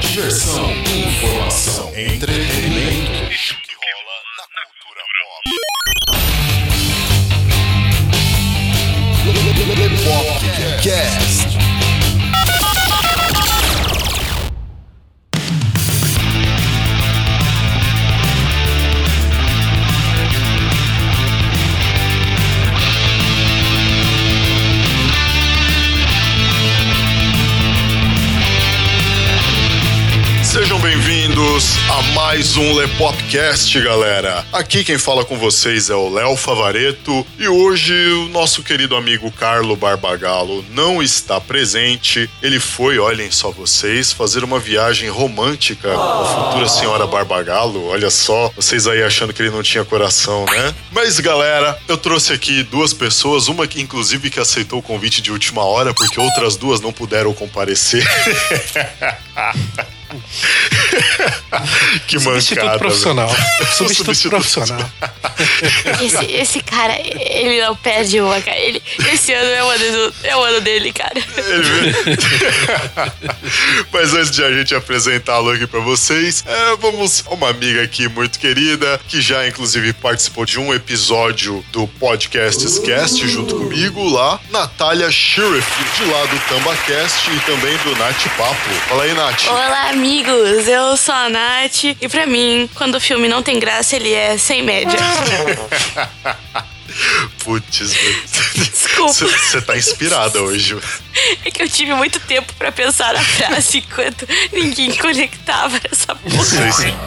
Diversão, informação, entretenimento. Mais um Lepopcast, galera. Aqui quem fala com vocês é o Léo Favareto e hoje o nosso querido amigo Carlo Barbagallo não está presente. Ele foi, olhem só vocês, fazer uma viagem romântica com a futura senhora Barbagallo. Olha só, vocês aí achando que ele não tinha coração, né? Mas galera, eu trouxe aqui duas pessoas, uma que inclusive que aceitou o convite de última hora porque outras duas não puderam comparecer. que mancada. Substituto profissional. Substituto Substituto profissional. Esse, esse cara, ele não perde uma, cara. Ele, esse ano é o ano, é o ano dele, cara. Mas antes de a gente apresentá-lo aqui pra vocês, é, vamos a uma amiga aqui muito querida, que já inclusive participou de um episódio do Podcasts Cast junto comigo lá, Natália Sheriff, de lá do TambaCast e também do Nath Papo. Fala aí, Nath. Olá, amigos. Eu sou a Nath. E pra mim, quando o filme não tem graça, ele é sem média. Putz, Desculpa. você tá inspirada hoje. É que eu tive muito tempo pra pensar na frase enquanto ninguém conectava essa porra.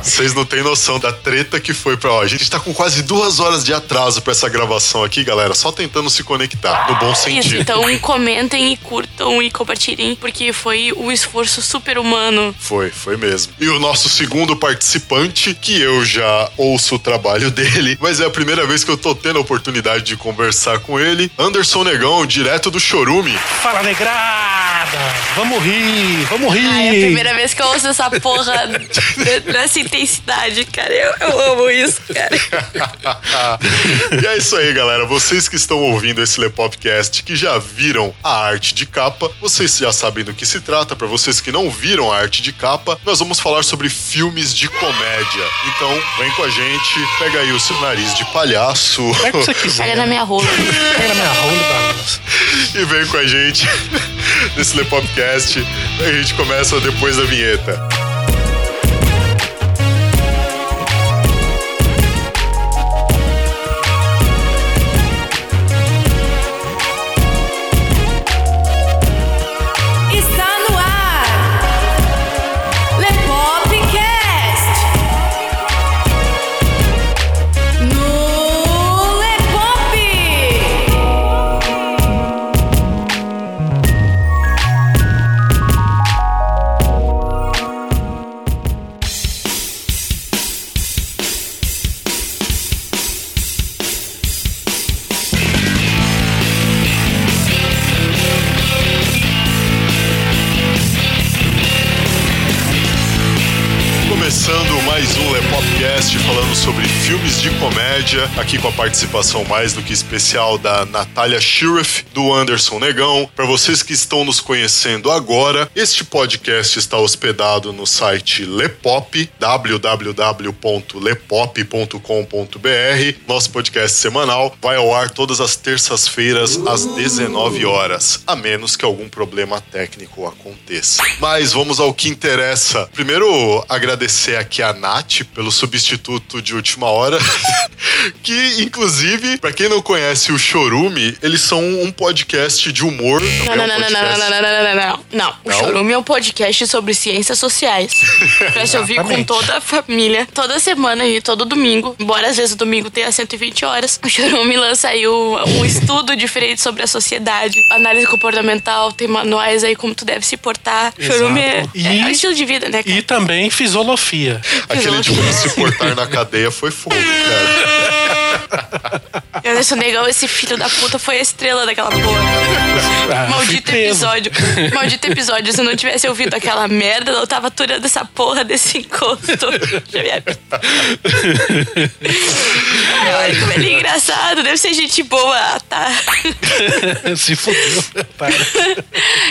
Vocês, não têm noção da treta que foi pra. Ó, a gente tá com quase duas horas de atraso pra essa gravação aqui, galera. Só tentando se conectar, no bom Isso, sentido. então comentem e curtam e compartilhem, porque foi um esforço super humano. Foi, foi mesmo. E o nosso segundo participante, que eu já ouço o trabalho dele, mas é a primeira vez que eu tô tendo a oportunidade de conversar com ele. Anderson Negão, direto do Chorume. Fala, Vamos rir, vamos rir! Ai, é a primeira vez que eu ouço essa porra nessa intensidade, cara. Eu, eu amo isso, cara. e é isso aí, galera. Vocês que estão ouvindo esse Lepopcast, que já viram a arte de capa, vocês já sabem do que se trata. Para vocês que não viram a arte de capa, nós vamos falar sobre filmes de comédia. Então, vem com a gente, pega aí o seu nariz de palhaço Pega o que você quiser. Pega na minha rola. Pega na minha rola e e vem com a gente nesse Lepopcast. A gente começa depois da vinheta. Aqui com a participação mais do que especial da Natália Sheriff, do Anderson Negão. Para vocês que estão nos conhecendo agora, este podcast está hospedado no site Lepop, www.lepop.com.br. Nosso podcast semanal vai ao ar todas as terças-feiras às 19 horas, a menos que algum problema técnico aconteça. Mas vamos ao que interessa. Primeiro, agradecer aqui a Nath pelo substituto de última hora, que inclusive, para quem não conhece o Chorume, eles são um podcast de humor. Não, não, é um não, não, não, não, não, não, não, não. Não, o Não? Chorume é um podcast sobre ciências sociais. Pra se ouvir com toda a família, toda semana e todo domingo. Embora às vezes o domingo tenha 120 horas. O Chorume lança aí um, um estudo diferente sobre a sociedade. Análise comportamental, tem manuais aí como tu deve se portar. Exato. Chorume é, E- é um estilo de vida, né? cara? E também fisiolofia. Aquele de como se portar na cadeia foi fogo, cara. Anderson Negão, esse filho da puta, foi a estrela daquela porra. Ah, Maldito episódio. Maldito episódio. Se eu não tivesse ouvido aquela merda, eu tava aturando essa porra desse ab- Ai, olha como ele é engraçado. Deve ser gente boa. Matar. Se fudeu. Para.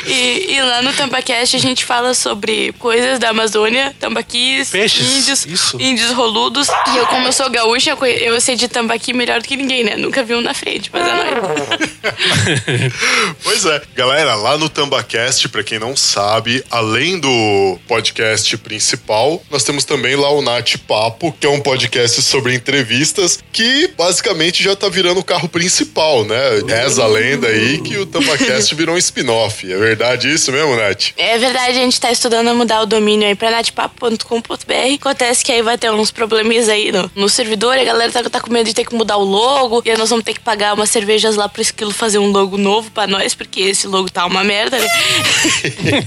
E, e lá no Tambacast a gente fala sobre coisas da Amazônia, tambaquis, Peixes, índios, isso. índios roludos. E eu, como eu sou gaúcha, eu eu sei de tambaqui melhor do que ninguém, né? Nunca vi um na frente, mas é nóis. Pois é, galera, lá no Tambacast, pra quem não sabe, além do podcast principal, nós temos também lá o Nath Papo, que é um podcast sobre entrevistas que basicamente já tá virando o carro principal, né? Reza a lenda aí que o Tambacast virou um spin-off. É verdade isso mesmo, Nath? É verdade, a gente tá estudando a mudar o domínio aí pra natpapo.com.br. Acontece que aí vai ter uns problemas aí no, no servidor, e a galera tá, tá com medo de ter que mudar o logo, e aí nós vamos ter que pagar umas cervejas lá pro Esquilo fazer um logo novo pra nós, porque esse logo tá uma merda, né?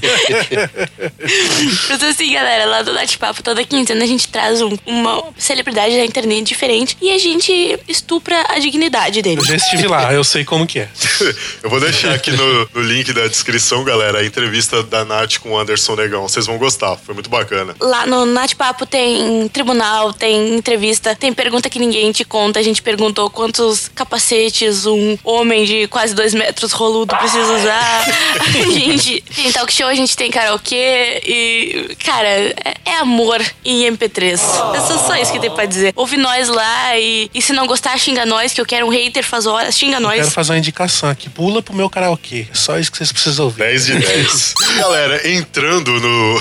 Mas assim, galera, lá do Natpapo, toda quinzena a gente traz um- uma celebridade da internet diferente e a gente estupra a dignidade dele. Eu já estive lá, eu sei como que é. Eu vou deixar aqui no, no link da descrição, galera, a entrevista da Nath com o Anderson Negão. Vocês vão gostar, foi muito bacana. Lá no Natpapo tem tribunal, tem entrevista, tem pergunta que ninguém te conta. A gente perguntou quantos capacetes um homem de quase dois metros roludo precisa usar. A gente tem talk show, a gente tem karaokê e, cara, é, é amor em MP3. É só, só isso que tem pra dizer. Ouve nós lá e, e se não gostar, xinga nós, que eu quero um hater faz horas, xinga Quero nós. fazer uma indicação aqui. Pula pro meu karaokê. É só isso que vocês precisam ouvir. 10 de 10. Galera, entrando no,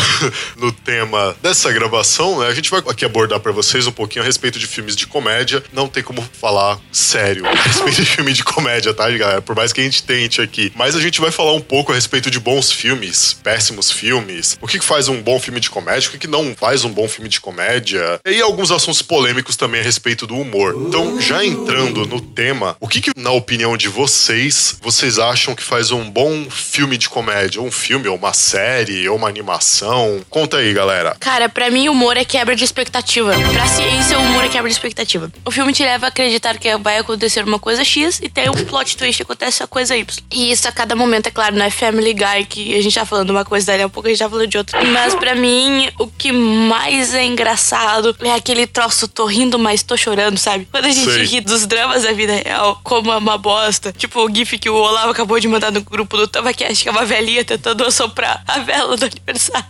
no tema dessa gravação, né, a gente vai aqui abordar pra vocês um pouquinho a respeito de filmes de comédia. Não tem como falar sério a respeito de filme de comédia, tá, galera? Por mais que a gente tente aqui. Mas a gente vai falar um pouco a respeito de bons filmes, péssimos filmes, o que faz um bom filme de comédia, o que não faz um bom filme de comédia, e alguns assuntos polêmicos também a respeito do humor. Então, já entrando no tema, o que que, na opinião de vocês, vocês acham que faz um bom filme de comédia? Um filme, ou uma série, ou uma animação? Conta aí, galera. Cara, pra mim, humor é quebra de expectativa. Pra ciência, o humor é quebra de expectativa. O filme te leva a acreditar que vai acontecer uma coisa X e tem um plot twist, acontece a coisa Y. E isso a cada momento, é claro, não é Family Guy, que a gente tá falando uma coisa, dali a pouco a gente tá falando de outra. Mas pra mim, o que mais é engraçado é aquele troço, tô rindo, mas tô chorando, sabe? Quando a gente Sei. ri dos dramas da vida real, como é uma bosta. Tipo o gif que o Olavo acabou de mandar no grupo do Tamacast, que é uma velhinha tentando assoprar a vela do aniversário.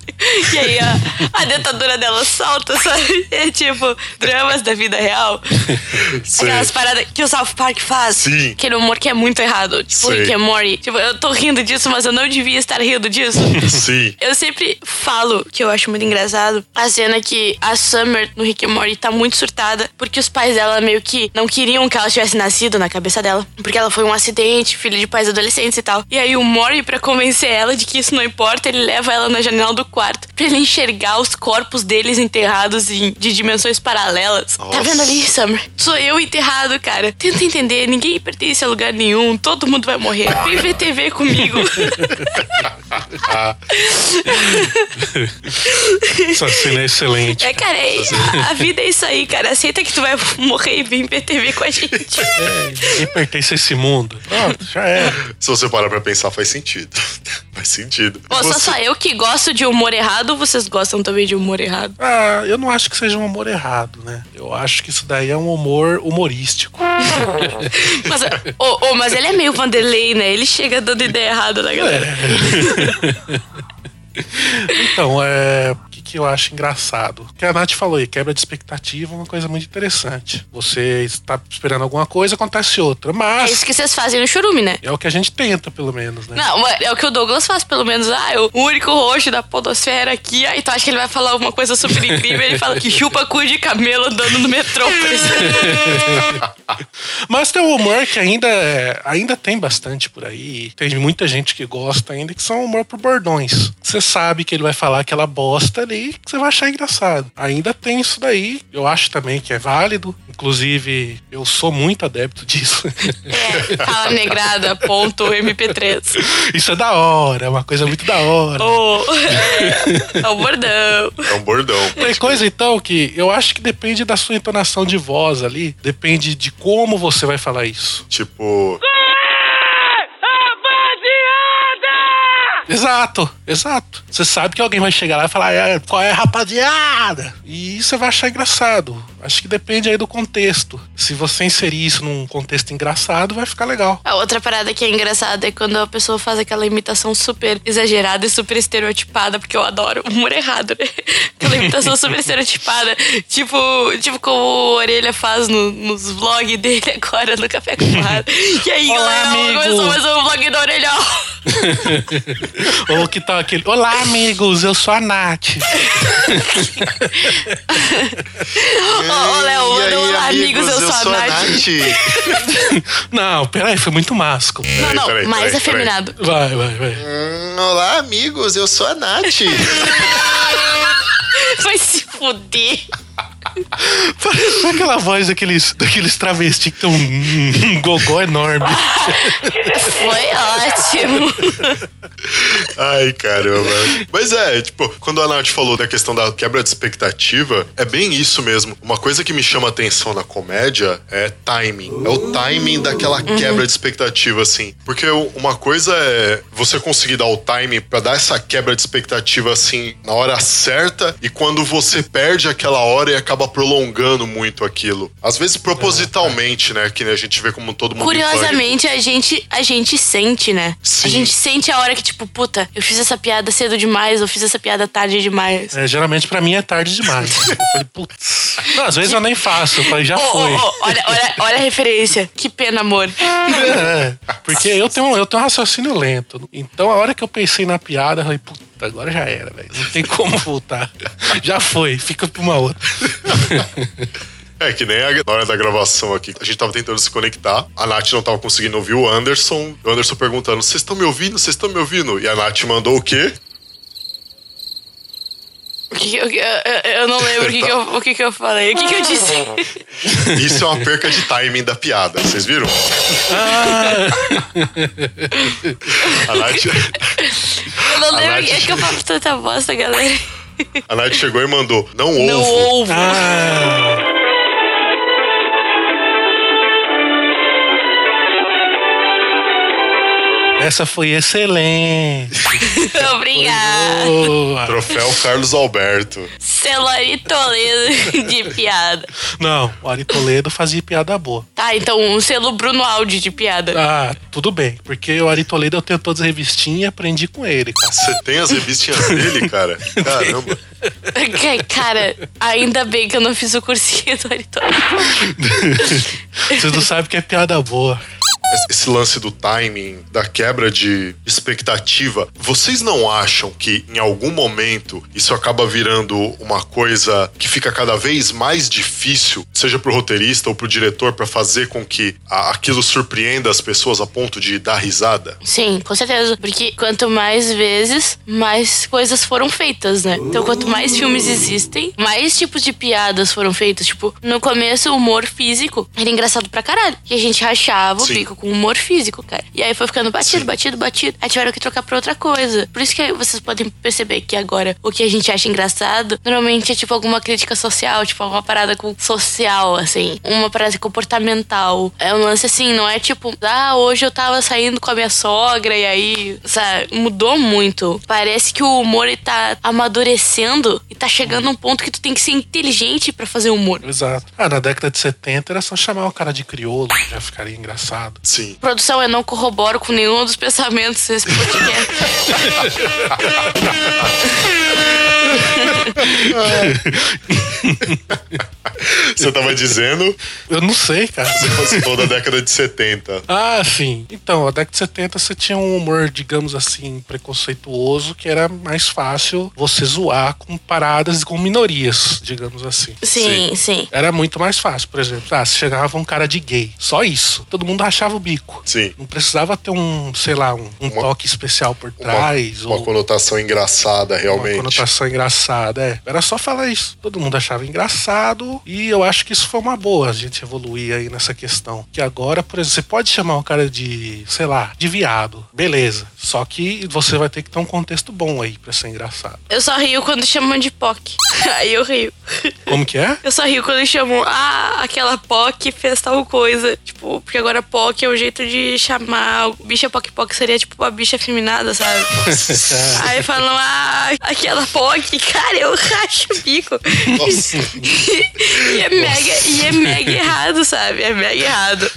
E aí a, a dentadura dela solta, sabe? É tipo, dramas da vida real. Aquelas paradas que o South Park faz. Sim. Aquele humor que é muito errado. Tipo, Sei. Rick and Morty. Tipo, eu tô rindo disso, mas eu não devia estar rindo disso. Sim. Eu sempre falo que eu acho muito engraçado a cena que a Summer no Rick and Morty tá muito surtada porque os pais dela meio que não queriam que ela tivesse nascido na cabeça dela. Porque ela foi um acidente, filha de pais adolescentes e tal. E aí o Morty, pra convencer ela de que isso não importa, ele leva ela na janela do quarto pra ele enxergar os corpos deles enterrados em, de dimensões paralelas. Tá Nossa. vendo ali, Summer? Sou eu enterrado, cara. Tenta entender, ninguém pertence a lugar nenhum, todo mundo vai morrer. Vem ver TV comigo. Essa cena é excelente. É, cara, é- a, a vida é isso aí, cara. Aceita que tu vai morrer e vir ver TV com a gente. É, ninguém pertence a esse mundo. Pronto, já era. Se você parar pra pensar, faz sentido. faz sentido. Pô, só Você- só eu que gosto de humor errado ou vocês gostam também de humor errado? Ah, eu não acho que seja um humor errado, né? Eu acho que isso daí é um humor humorístico. Mas, ô, ô, mas ele é meio Vanderlei, né? Ele chega dando ideia errada na galera. Então, é. Que, eu acho engraçado? O que a Nath falou aí, quebra de expectativa é uma coisa muito interessante. Você está esperando alguma coisa, acontece outra. É Mas isso que vocês fazem no churume, né? é o que a gente tenta, pelo menos, né? Não, mas é o que o Douglas faz, pelo menos. Ah, é o único roxo da podosfera aqui. Aí tu acha que ele vai falar alguma coisa super incrível. Ele fala que chupa cu de camelo andando no metrô. Mas tem um humor que ainda, é- ainda tem bastante por aí. Tem muita gente que gosta ainda, que são humor por bordões. Você sabe que ele vai falar aquela bosta ali que você vai achar engraçado. Ainda tem isso daí. Eu acho também que é válido. Inclusive, eu sou muito adepto disso. É, fala negrada, ponto MP3. Isso é da hora, é uma coisa muito da hora. Ô, é, é o bordão. É um bordão. Tem coisa então que eu acho que depende da sua entonação de voz ali, depende de como você vai falar isso. Tipo. Exato, exato. Você sabe que alguém vai chegar lá e falar, "É, qual é, rapaziada? E você vai achar engraçado. Acho que depende aí do contexto. Se você inserir isso num contexto engraçado, vai ficar legal. A outra parada que é engraçada é quando a pessoa faz aquela imitação super exagerada e super estereotipada, porque eu adoro o humor errado, né? Aquela imitação super estereotipada. Tipo, tipo como o Orelha faz no- nos vlogs dele agora no Café com Mar. E aí, Olá, galera, amigo. começou mais um vlog da Orelha. Ou que tal aquele. Olá, amigos, eu sou a Nath. Ô, Léo, manda olá, amigos, eu sou a Nath. Não, peraí, foi muito másculo. Não, Peraí, não, peraí, mais peraí, afeminado. Vai, vai, vai. Hum, olá, amigos, eu sou a Nath. Vai se fuder. Parece aquela voz daqueles, daqueles travestis que tem um, um gogó enorme. Foi ótimo. Ai, caramba. Mas é, tipo, quando a Nath falou da questão da quebra de expectativa, é bem isso mesmo. Uma coisa que me chama atenção na comédia é timing. É o timing daquela quebra de expectativa, assim. Porque uma coisa é você conseguir dar o timing pra dar essa quebra de expectativa, assim, na hora certa, e quando você perde aquela hora e acaba prolongando muito aquilo. Às vezes propositalmente, né? Que a gente vê como todo mundo. Curiosamente, a gente, a gente sente, né? Sim. A gente sente a hora que, tipo, puta, eu fiz essa piada cedo demais, eu fiz essa piada tarde demais. É, geralmente pra mim é tarde demais. Eu falei, putz. Não, às vezes eu nem faço. Eu falei, já ô, foi. ô, olha, olha, olha a referência. Que pena, amor. É, porque eu tenho, eu tenho um raciocínio lento. Então a hora que eu pensei na piada, eu falei, puta, agora já era, velho. Não tem como voltar. Já foi, fica pra uma outra. É, que nem a, na hora da gravação aqui, a gente tava tentando se conectar, a Nath não tava conseguindo ouvir o Anderson, o Anderson perguntando, vocês estão me ouvindo? Vocês estão me ouvindo? E a Nath mandou o quê? Que eu, eu, eu não lembro o que, que eu, o que, que eu falei. O que, que eu disse? Isso é uma perca de timing da piada, vocês viram? A Nath, Eu não lembro. Nath- É que eu falo tanta bosta, galera. a Nath chegou e mandou, não Não ovo. ouvo. Ah, essa foi excelente. Obrigada. Boa. Troféu Carlos Alberto. Celori Toledo de piada. Não, o Ari Toledo fazia piada boa. Tá, então um selo Bruno Aldi de piada. Ah, tudo bem. Porque o Ari Toledo eu tenho todas as revistinhas e aprendi com ele, cara. Você tem as revistinhas dele, cara? Caramba. Cara, ainda bem que eu não fiz o cursinho do Ari Toledo. Vocês não sabem que é piada boa. Esse lance do timing, da quebra de expectativa, vocês não acham que em algum momento isso acaba virando uma coisa que fica cada vez mais difícil, seja pro roteirista ou pro diretor, pra fazer com que aquilo surpreenda as pessoas a ponto de dar risada? Sim, com certeza. Porque quanto mais vezes, mais coisas foram feitas, né? Então, quanto mais filmes existem, mais tipos de piadas foram feitas. Tipo, no começo, o humor físico era engraçado pra caralho. Que a gente rachava o Sim. Bico com humor físico, cara. E aí foi ficando batido, batido, batido. Aí tiveram que trocar pra outra coisa. Por isso que vocês podem perceber que agora o que a gente acha engraçado normalmente é tipo alguma crítica social, tipo alguma parada com social, assim. Uma parada comportamental. É um lance assim, não é tipo, ah, hoje eu tava saindo com a minha sogra e aí, sabe, mudou muito. Parece que o humor ele tá amadurecendo e tá chegando a um ponto que tu tem que ser inteligente pra fazer humor. Exato. Ah, na década de 70 era só chamar o cara de crioulo, já ficaria engraçado. Sim. Produção, eu não corroboro com nenhum dos pensamentos desse podcast. Você tava dizendo, Eu não sei, cara. você falou da década de 70. Ah, sim. Então, a década de 70 você tinha um humor, digamos assim, preconceituoso, que era mais fácil você zoar com paradas e com minorias, digamos assim. Sim, sim. Era muito mais fácil, por exemplo. Ah, se chegava um cara de gay. Só isso. Todo mundo rachava o bico. Sim. Não precisava ter um, sei lá, um, um Uma- toque especial por Uma, trás. uma ou conotação engraçada, uma realmente. conotação engraçada. É. Era só falar isso. Todo mundo achava engraçado. E eu acho que isso foi uma boa a gente evoluir aí nessa questão. Que agora, por exemplo, você pode chamar um cara de, sei lá, de viado. Beleza. Só que você vai ter que ter um contexto bom aí pra ser engraçado. Eu só rio quando chamam de POC. Aí eu rio. Como que é? Eu só rio quando chamam, ah, aquela POC fez tal coisa. Tipo, porque agora POC porque o jeito de chamar o bicha Poc Poc seria tipo uma bicha afeminada, sabe? Aí falam, ah, aquela Poc, cara, eu racho o bico. Nossa. e, é mega, e é mega errado, sabe? É mega errado.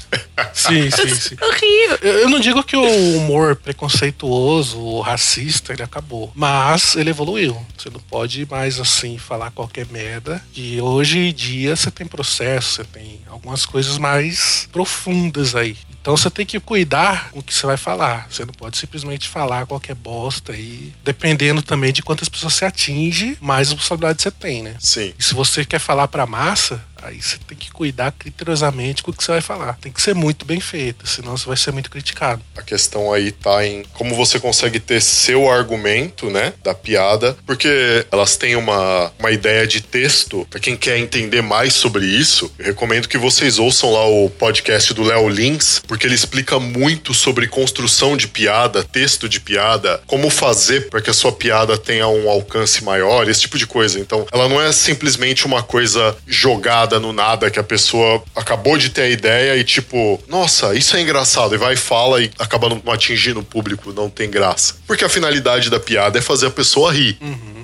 Sim, sim, sim. Horrível. Eu eu não digo que o humor preconceituoso racista ele acabou, mas ele evoluiu. Você não pode mais assim falar qualquer merda. E hoje em dia você tem processo, você tem algumas coisas mais profundas aí. Então você tem que cuidar com o que você vai falar. Você não pode simplesmente falar qualquer bosta aí, dependendo também de quantas pessoas você atinge, mais responsabilidade você tem, né? Sim. E se você quer falar pra massa, aí você tem que cuidar criteriosamente com o que você vai falar. Tem que ser muito bem feito, senão você vai ser muito criticado. A questão aí tá em como você consegue ter seu argumento, né, da piada, porque elas têm uma, uma ideia de texto. Pra quem quer entender mais sobre isso, eu recomendo que vocês ouçam lá o podcast do Léo Lins, porque ele explica muito sobre construção de piada, texto de piada, como fazer para que a sua piada tenha um alcance maior, esse tipo de coisa. Então, ela não é simplesmente uma coisa jogada no nada que a pessoa acabou de ter a ideia e tipo, nossa, isso é engraçado, e vai e fala e acaba não atingindo o público, não tem graça. Porque a finalidade da piada é fazer a pessoa rir.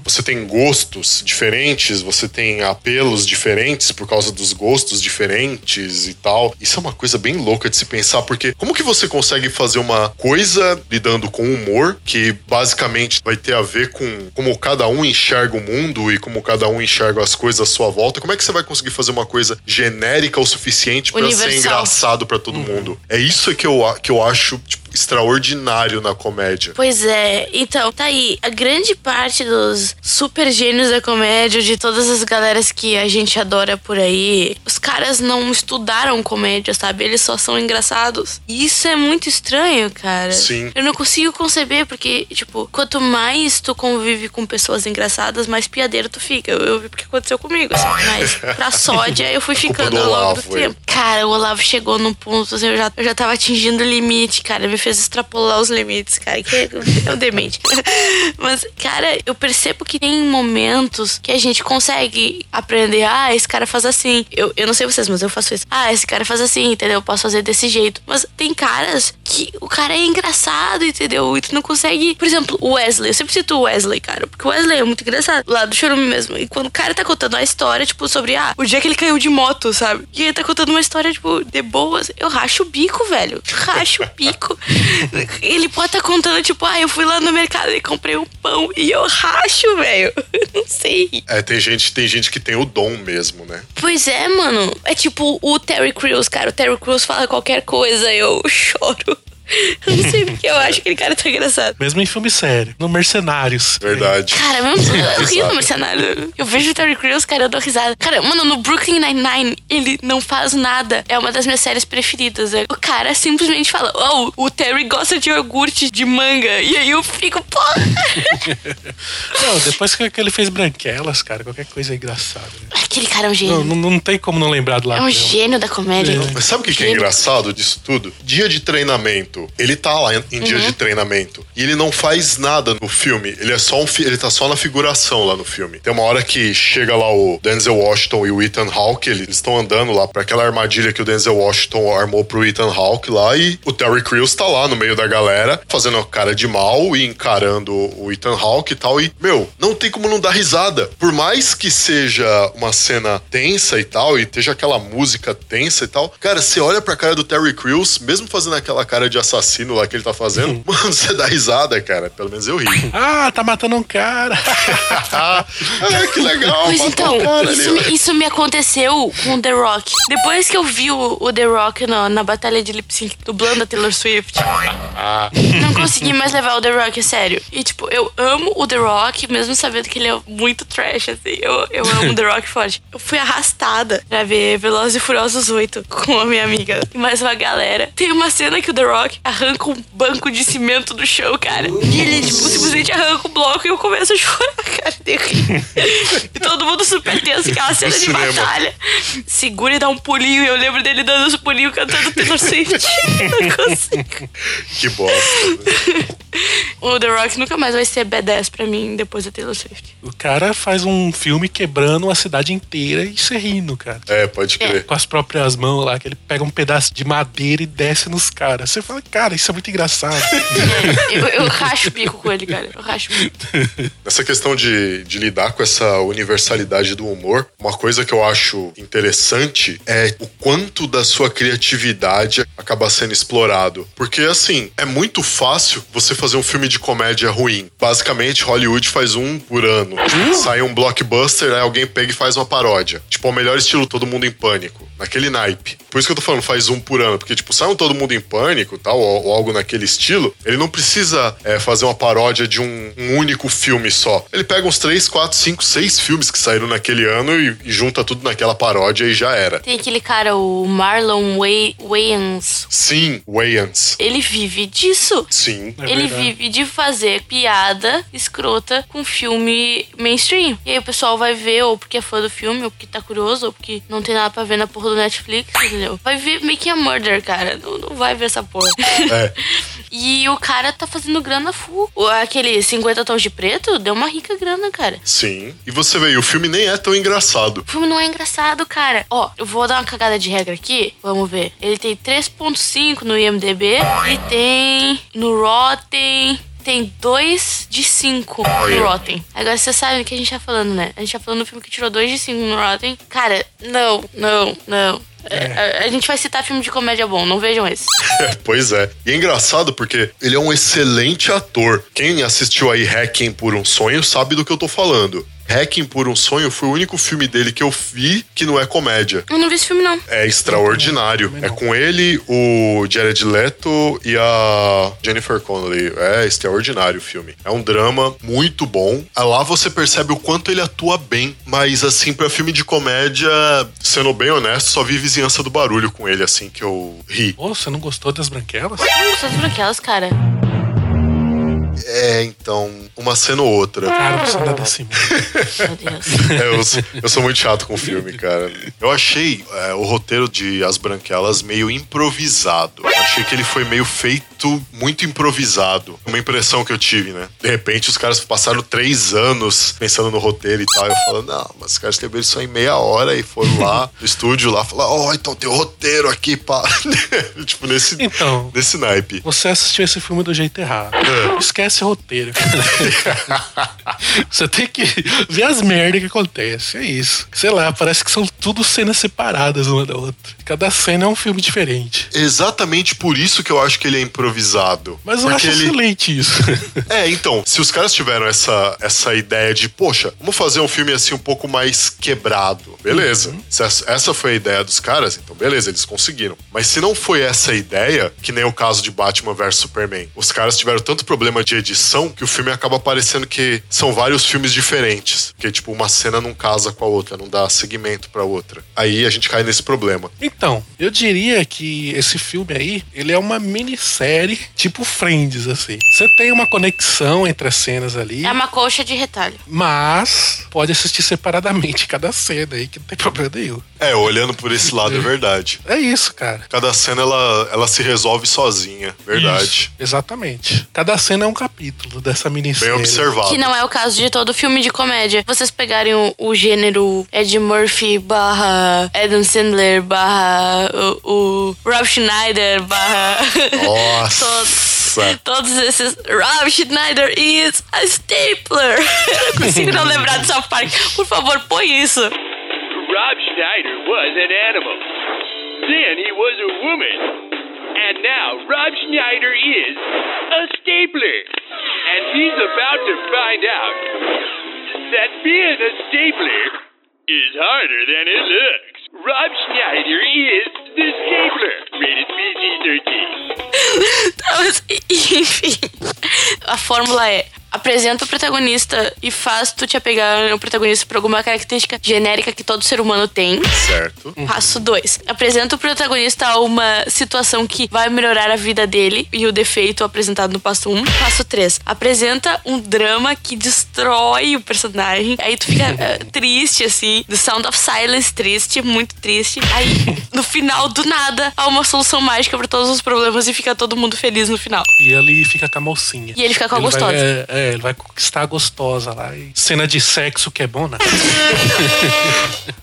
Você tem gostos diferentes, você tem apelos diferentes por causa dos gostos diferentes e tal. Isso é uma coisa bem louca de se pensar, porque como que você consegue fazer uma coisa lidando com humor, que basicamente vai ter a ver com como cada um enxerga o mundo e como cada um enxerga as coisas à sua volta? Como é que você vai conseguir fazer uma coisa genérica o suficiente pra ser engraçado pra todo mundo? É isso que eu, que eu acho tipo, extraordinário na comédia. Pois é, então, tá aí. A grande parte dos super gênios da comédia, de todas as galeras que a gente adora por aí, os caras não estudaram comédia, sabe? Eles só são engraçados. E isso é muito estranho, cara. Sim. Eu não consigo conceber, porque, tipo, quanto mais tu convive com pessoas engraçadas, mais piadeiro tu fica. Eu, eu vi porque aconteceu comigo, assim. Mas pra sódia eu fui ficando do ao longo do tempo. Cara, o Olavo chegou num ponto, assim, eu já, eu já tava atingindo o limite, cara. Me fez extrapolar os limites, cara. Que é, um demente. Mas, cara, eu percebo que tem momentos que a gente consegue aprender. Ah, esse cara faz assim. Eu, eu não sei vocês, mas eu faço isso. Ah, esse cara faz assim, entendeu? Eu posso fazer desse jeito. Mas tem caras que o cara é engraçado, entendeu? E tu não consegue. Por exemplo, o Wesley. Eu sempre cito o Wesley, cara. Porque o Wesley é muito engraçado. Lá do Chorume mesmo. E quando o cara tá contando uma história, tipo, sobre, ah, o dia que ele caiu de moto, sabe? E ele tá contando uma história, tipo, de boas. Eu racho o bico, velho. Racho o bico. Ele pode estar contando, tipo, ah, eu fui lá no mercado e comprei um pão. E eu racho, velho. Não sei. É, tem gente, tem gente que tem o dom mesmo, né? Pois é, mano. É tipo o Terry Crews, cara. O Terry Crews fala qualquer coisa, eu choro. Eu não sei porque eu acho aquele cara tão engraçado. Mesmo em filme sério, no Mercenários. Verdade. Cara, mesmo eu rio no mercenário. Eu vejo o Terry Crews, cara, eu dou risada. Cara, mano, no Brooklyn Nine-Nine, ele não faz nada. É uma das minhas séries preferidas. é. O cara simplesmente fala, oh, o Terry gosta de iogurte de manga. E aí eu fico, porra. Não, depois que que ele fez Branquelas, cara, qualquer coisa é engraçada. né? Aquele cara é um Não, gênio. não, não tem como não lembrar do É lado. um gênio da comédia. Mas sabe o que, que é engraçado disso tudo? Dia de treinamento. Ele tá lá em, Uhum. de treinamento. E ele não faz nada no filme. Ele é só um ele tá só na figuração lá no filme. Tem uma hora que chega lá o Denzel Washington e o Ethan Hawke, eles estão andando lá pra aquela armadilha que o Denzel Washington armou pro Ethan Hawke lá e o Terry Crews tá lá no meio da galera, fazendo a cara de mal e encarando o Ethan Hawke e tal. E, meu, não tem como não dar risada. Por mais que seja uma cena tensa e tal, e esteja aquela música tensa e tal, cara, você olha pra cara do Terry Crews, mesmo fazendo aquela cara de assassino lá que ele tá fazendo, mano, você dá risada, cara. Pelo menos eu ri. Ah, tá matando um cara. ah, que legal. Pois então, cara isso, ali, me- isso me aconteceu com o The Rock. Depois que eu vi o, o The Rock na, na batalha de lip sync dublando a Taylor Swift, não consegui mais levar o The Rock a sério. E tipo, eu amo o The Rock, mesmo sabendo que ele é muito trash, assim. Eu, eu amo o The Rock forte. Eu fui arrastada pra ver Velozes e Furiosos 8 com a minha amiga e mais uma galera. Tem uma cena que o The Rock arranca um banco de cimento do chão, cara. E ele, tipo, simplesmente arranca o bloco e eu começo a chorar, cara. E todo mundo super tenso, aquela cena de cinema. batalha. Segura e dá um pulinho. E eu lembro dele dando os pulinhos cantando Taylor Swift. Não consigo. Que bosta. o The Rock nunca mais vai ser badass pra mim depois da Taylor Swift. O cara faz um filme quebrando a cidade inteira e se rindo, cara. É, pode crer. Com as próprias mãos lá, que ele pega um pedaço de madeira e desce nos caras. Você fala, cara, isso é muito engraçado. Eu, eu racho o bico com ele, cara. Eu racho o bico. Nessa questão de, de lidar com essa universalidade do humor, uma coisa que eu acho interessante é o quanto da sua criatividade acaba sendo explorado. Porque, assim, é muito fácil você fazer um filme de comédia ruim. Basicamente, Hollywood faz um por ano. Sai um blockbuster, aí alguém pega e faz uma paródia. Tipo, é o melhor estilo Todo Mundo em Pânico. Naquele naipe. Por isso que eu tô falando, faz um por ano. Porque, tipo, sai um Todo Mundo em Pânico, tal, ou, ou algo naquele estilo, ele não precisa é, fazer uma paródia de um, um único filme só. Ele pega uns 3, 4, 5, 6 filmes que saíram naquele ano e, e junta tudo naquela paródia e já era. Tem aquele cara, o Marlon Way- Wayans. Sim, Wayans. Ele vive disso. Sim. É ele vive de fazer piada escrota com filme mainstream. E aí o pessoal vai ver, ou porque é fã do filme, ou porque tá curioso, ou porque não tem nada pra ver na porra do Netflix, entendeu? Vai ver Making a Murder, cara. Não, não vai ver essa porra. É. E o cara tá fazendo grana full. Aquele 50 tons de preto deu uma rica grana, cara. Sim. E você vê, o filme nem é tão engraçado. O filme não é engraçado, cara. Ó, eu vou dar uma cagada de regra aqui. Vamos ver. Ele tem 3.5 no IMDB e tem no Rotten tem 2 de 5 Olha. no Rotten. Agora você sabe o que a gente tá falando, né? A gente tá falando do filme que tirou 2 de 5 no Rotten. Cara, não, não, não. É, A, a gente vai citar filme de comédia bom, não vejam esse. pois é. E é engraçado porque ele é um excelente ator. Quem assistiu aí Hacking por um Sonho sabe do que eu tô falando. Hacking por um Sonho foi o único filme dele que eu vi que não é comédia. Eu não vi esse filme, não. É extraordinário. É não. com ele, o Jared Leto e a Jennifer Connelly. É extraordinário o filme. É um drama muito bom. Ah, Lá você percebe o quanto ele atua bem. Mas, assim, pra filme de comédia, sendo bem honesto, só vi Vizinhança do Barulho com ele, assim, que eu ri. Ô, você não gostou das branquelas? Não gostou das branquelas, cara. É, então, uma cena ou outra. Cara, você não. Meu Deus. É, eu, sou- eu sou muito chato com filme, cara. Eu achei é, o roteiro de As Branquelas meio improvisado. Eu achei que ele foi meio feito muito improvisado. Uma impressão que eu tive, né? De repente, os caras passaram três anos pensando no roteiro e tal. Eu falo, não, mas os caras escreveram isso em meia hora e foram lá no estúdio lá falar, ó, então tem o roteiro aqui, pá. tipo, nesse, Então, nesse naipe. você assistiu esse filme do jeito errado. É. Esquece roteiro. você tem que ver as merdas que acontecem. É isso. Sei lá, parece que são tudo cenas separadas uma da outra. Cada cena é um filme diferente. Exatamente por isso que eu acho que ele é improvisado. Mas eu Porque acho ele... excelente isso. É, então, se os caras tiveram essa, essa ideia de, poxa, vamos fazer um filme assim um pouco mais quebrado, beleza. Se essa, essa foi a ideia dos caras, então beleza, eles conseguiram. Mas se não foi essa ideia, que nem o caso de Batman vs Superman, os caras tiveram tanto problema de edição que o filme acaba parecendo que são vários filmes diferentes. Que, tipo, uma cena não casa com a outra, não dá seguimento pra outra. Aí a gente cai nesse problema. Então, eu diria que esse filme aí, ele é uma minissérie tipo Friends, assim. Você tem uma conexão entre as cenas ali, É uma colcha de retalho. mas pode assistir separadamente cada cena aí, que não tem problema nenhum. É, olhando por esse lado, é verdade. É isso, cara. Cada cena ela, ela se resolve sozinha, verdade. Isso, exatamente. Cada cena é um capítulo dessa Bem minissérie. observado. Que não é o caso de todo filme de comédia. Vocês pegarem o, o gênero Ed Murphy barra Adam Sandler barra Uh, o, o Rob Schneider barra... Nossa. todos, todos esses... Rob Schneider is a stapler. Eu não consigo não lembrar dessa parte. Por favor, põe isso. Rob Schneider was an animal. Then he was a woman. And now Rob Schneider is a stapler. And he's about to find out that being a stapler is harder than it looks. Rob Schneider is the stapler. Rated PG-13. Tá, mas, enfim. A fórmula a apresenta o protagonista e faz tu te apegar no protagonista por alguma característica genérica que todo ser humano tem. Certo. Passo 2. Apresenta o protagonista a uma situação que vai melhorar a vida dele e o defeito apresentado no passo 1. Um. Passo 3. Apresenta um drama que destrói o personagem. Aí tu fica eh, triste, assim. The Sound of Silence, triste, muito triste. Aí, no final, do nada, há uma solução mágica pra todos os problemas e fica todo mundo feliz no final. E ele fica com a mocinha. E ele fica com a Ele vai- gostosa. é, é, ele vai conquistar a gostosa lá. E cena de sexo que é bom, né?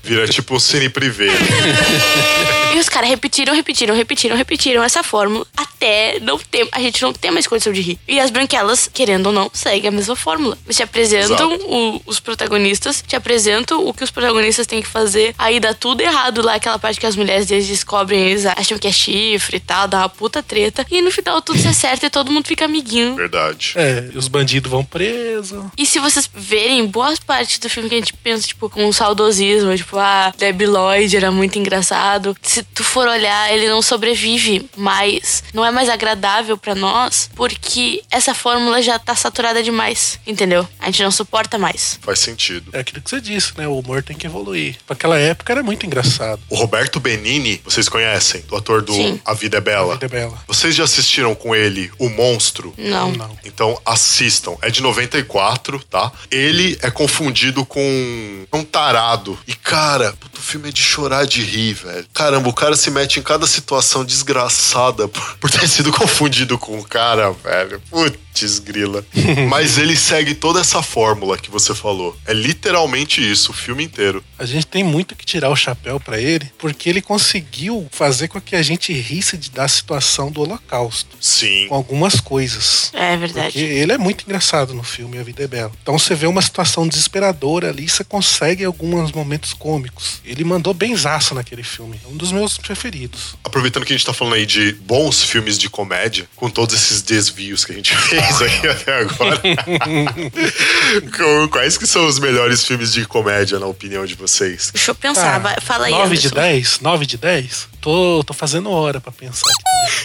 Vira tipo um cine privê. E os caras repetiram, repetiram, repetiram, repetiram essa fórmula até não ter. A gente não tem mais condição de rir. E as branquelas, querendo ou não, seguem a mesma fórmula. Eles te apresentam o- os protagonistas, te apresentam o que os protagonistas têm que fazer. Aí dá tudo errado lá, aquela parte que as mulheres deles descobrem, eles acham que é chifre e tal, dá uma puta treta. E no final tudo se acerta e todo mundo fica amiguinho. Verdade. É, e os bandidos vão presos. E se vocês verem boas partes do filme que a gente pensa, tipo, com um saudosismo, tipo, ah, Debbie Lloyd era muito engraçado. Se tu for olhar, ele não sobrevive mais. Não é mais agradável pra nós, porque essa fórmula já tá saturada demais, entendeu? A gente não suporta mais. Faz sentido. É aquilo que você disse, né? O humor tem que evoluir. Naquela época era muito engraçado. O Roberto Benini, vocês conhecem? O ator do Sim. A Vida é Bela. Vida é bela. Vocês já assistiram com ele O Monstro? Não. Não. Então assistam. É de 94, tá? Ele é confundido com um tarado. E, cara, o filme é de chorar de rir, velho. Caramba, o cara se mete em cada situação desgraçada por, ter sido confundido com o cara, velho. Putz, grila. Mas ele segue toda essa fórmula que você falou. É literalmente isso, o filme inteiro. A gente tem muito que tirar o chapéu pra ele, porque ele conseguiu fazer com que a gente risse de, da situação do Holocausto. Sim. Com algumas coisas. É Porque verdade. ele é muito engraçado no filme A Vida é Bela. Então você vê uma situação desesperadora ali, você consegue alguns momentos cômicos. Ele mandou benzaço naquele filme. É um dos meus preferidos. Aproveitando que a gente tá falando aí de bons filmes de comédia, com todos esses desvios que a gente fez aqui até agora, quais que são os melhores filmes de comédia, na opinião de vocês? Deixa eu pensar. Ah, vai- Fala aí, 9 de Anderson. 10? 9 de 10? Tô, tô fazendo hora pra pensar.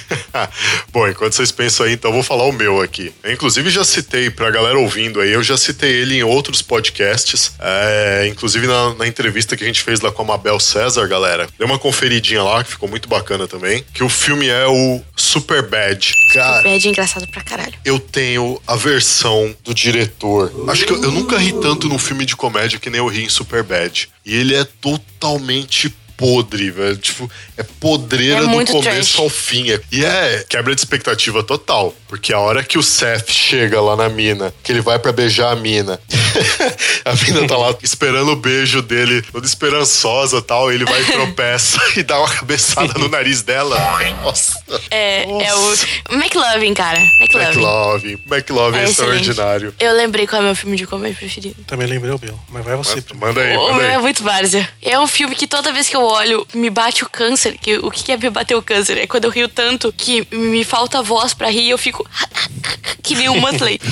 Bom, enquanto vocês pensam aí, então eu vou falar o meu aqui. Eu, inclusive, já citei pra galera ouvindo aí, eu já citei ele em outros podcasts. É, inclusive na, na entrevista que a gente fez lá com a Mabel César, galera. Deu uma conferidinha lá, que ficou muito bacana também. Que o filme é o Super Bad. Cara, Bad é engraçado pra caralho. eu tenho a versão do diretor. Acho que eu, eu nunca ri tanto num filme de comédia que nem eu ri em Superbad. E ele é totalmente podre, velho. Tipo, é podreira É do começo trash. ao fim. É- E é quebra de expectativa total. Porque a hora que o Seth chega lá na mina, que ele vai pra beijar a mina, a mina tá lá esperando o beijo dele, toda esperançosa e tal, ele vai e tropeça e dá uma cabeçada no nariz dela. Nossa. É, é Nossa. o McLovin, cara. McLovin. McLovin. McLovin é, É extraordinário. Eu lembrei qual é o meu filme de comédia preferido. Também lembrei o meu. Mas vai você. Manda, manda aí, manda meu é aí. muito várzea. É um filme que toda vez que eu olho, me bate o câncer. Que, o que que é me bater o câncer? É quando eu rio tanto que me falta voz pra rir e eu fico que nem um Muttley.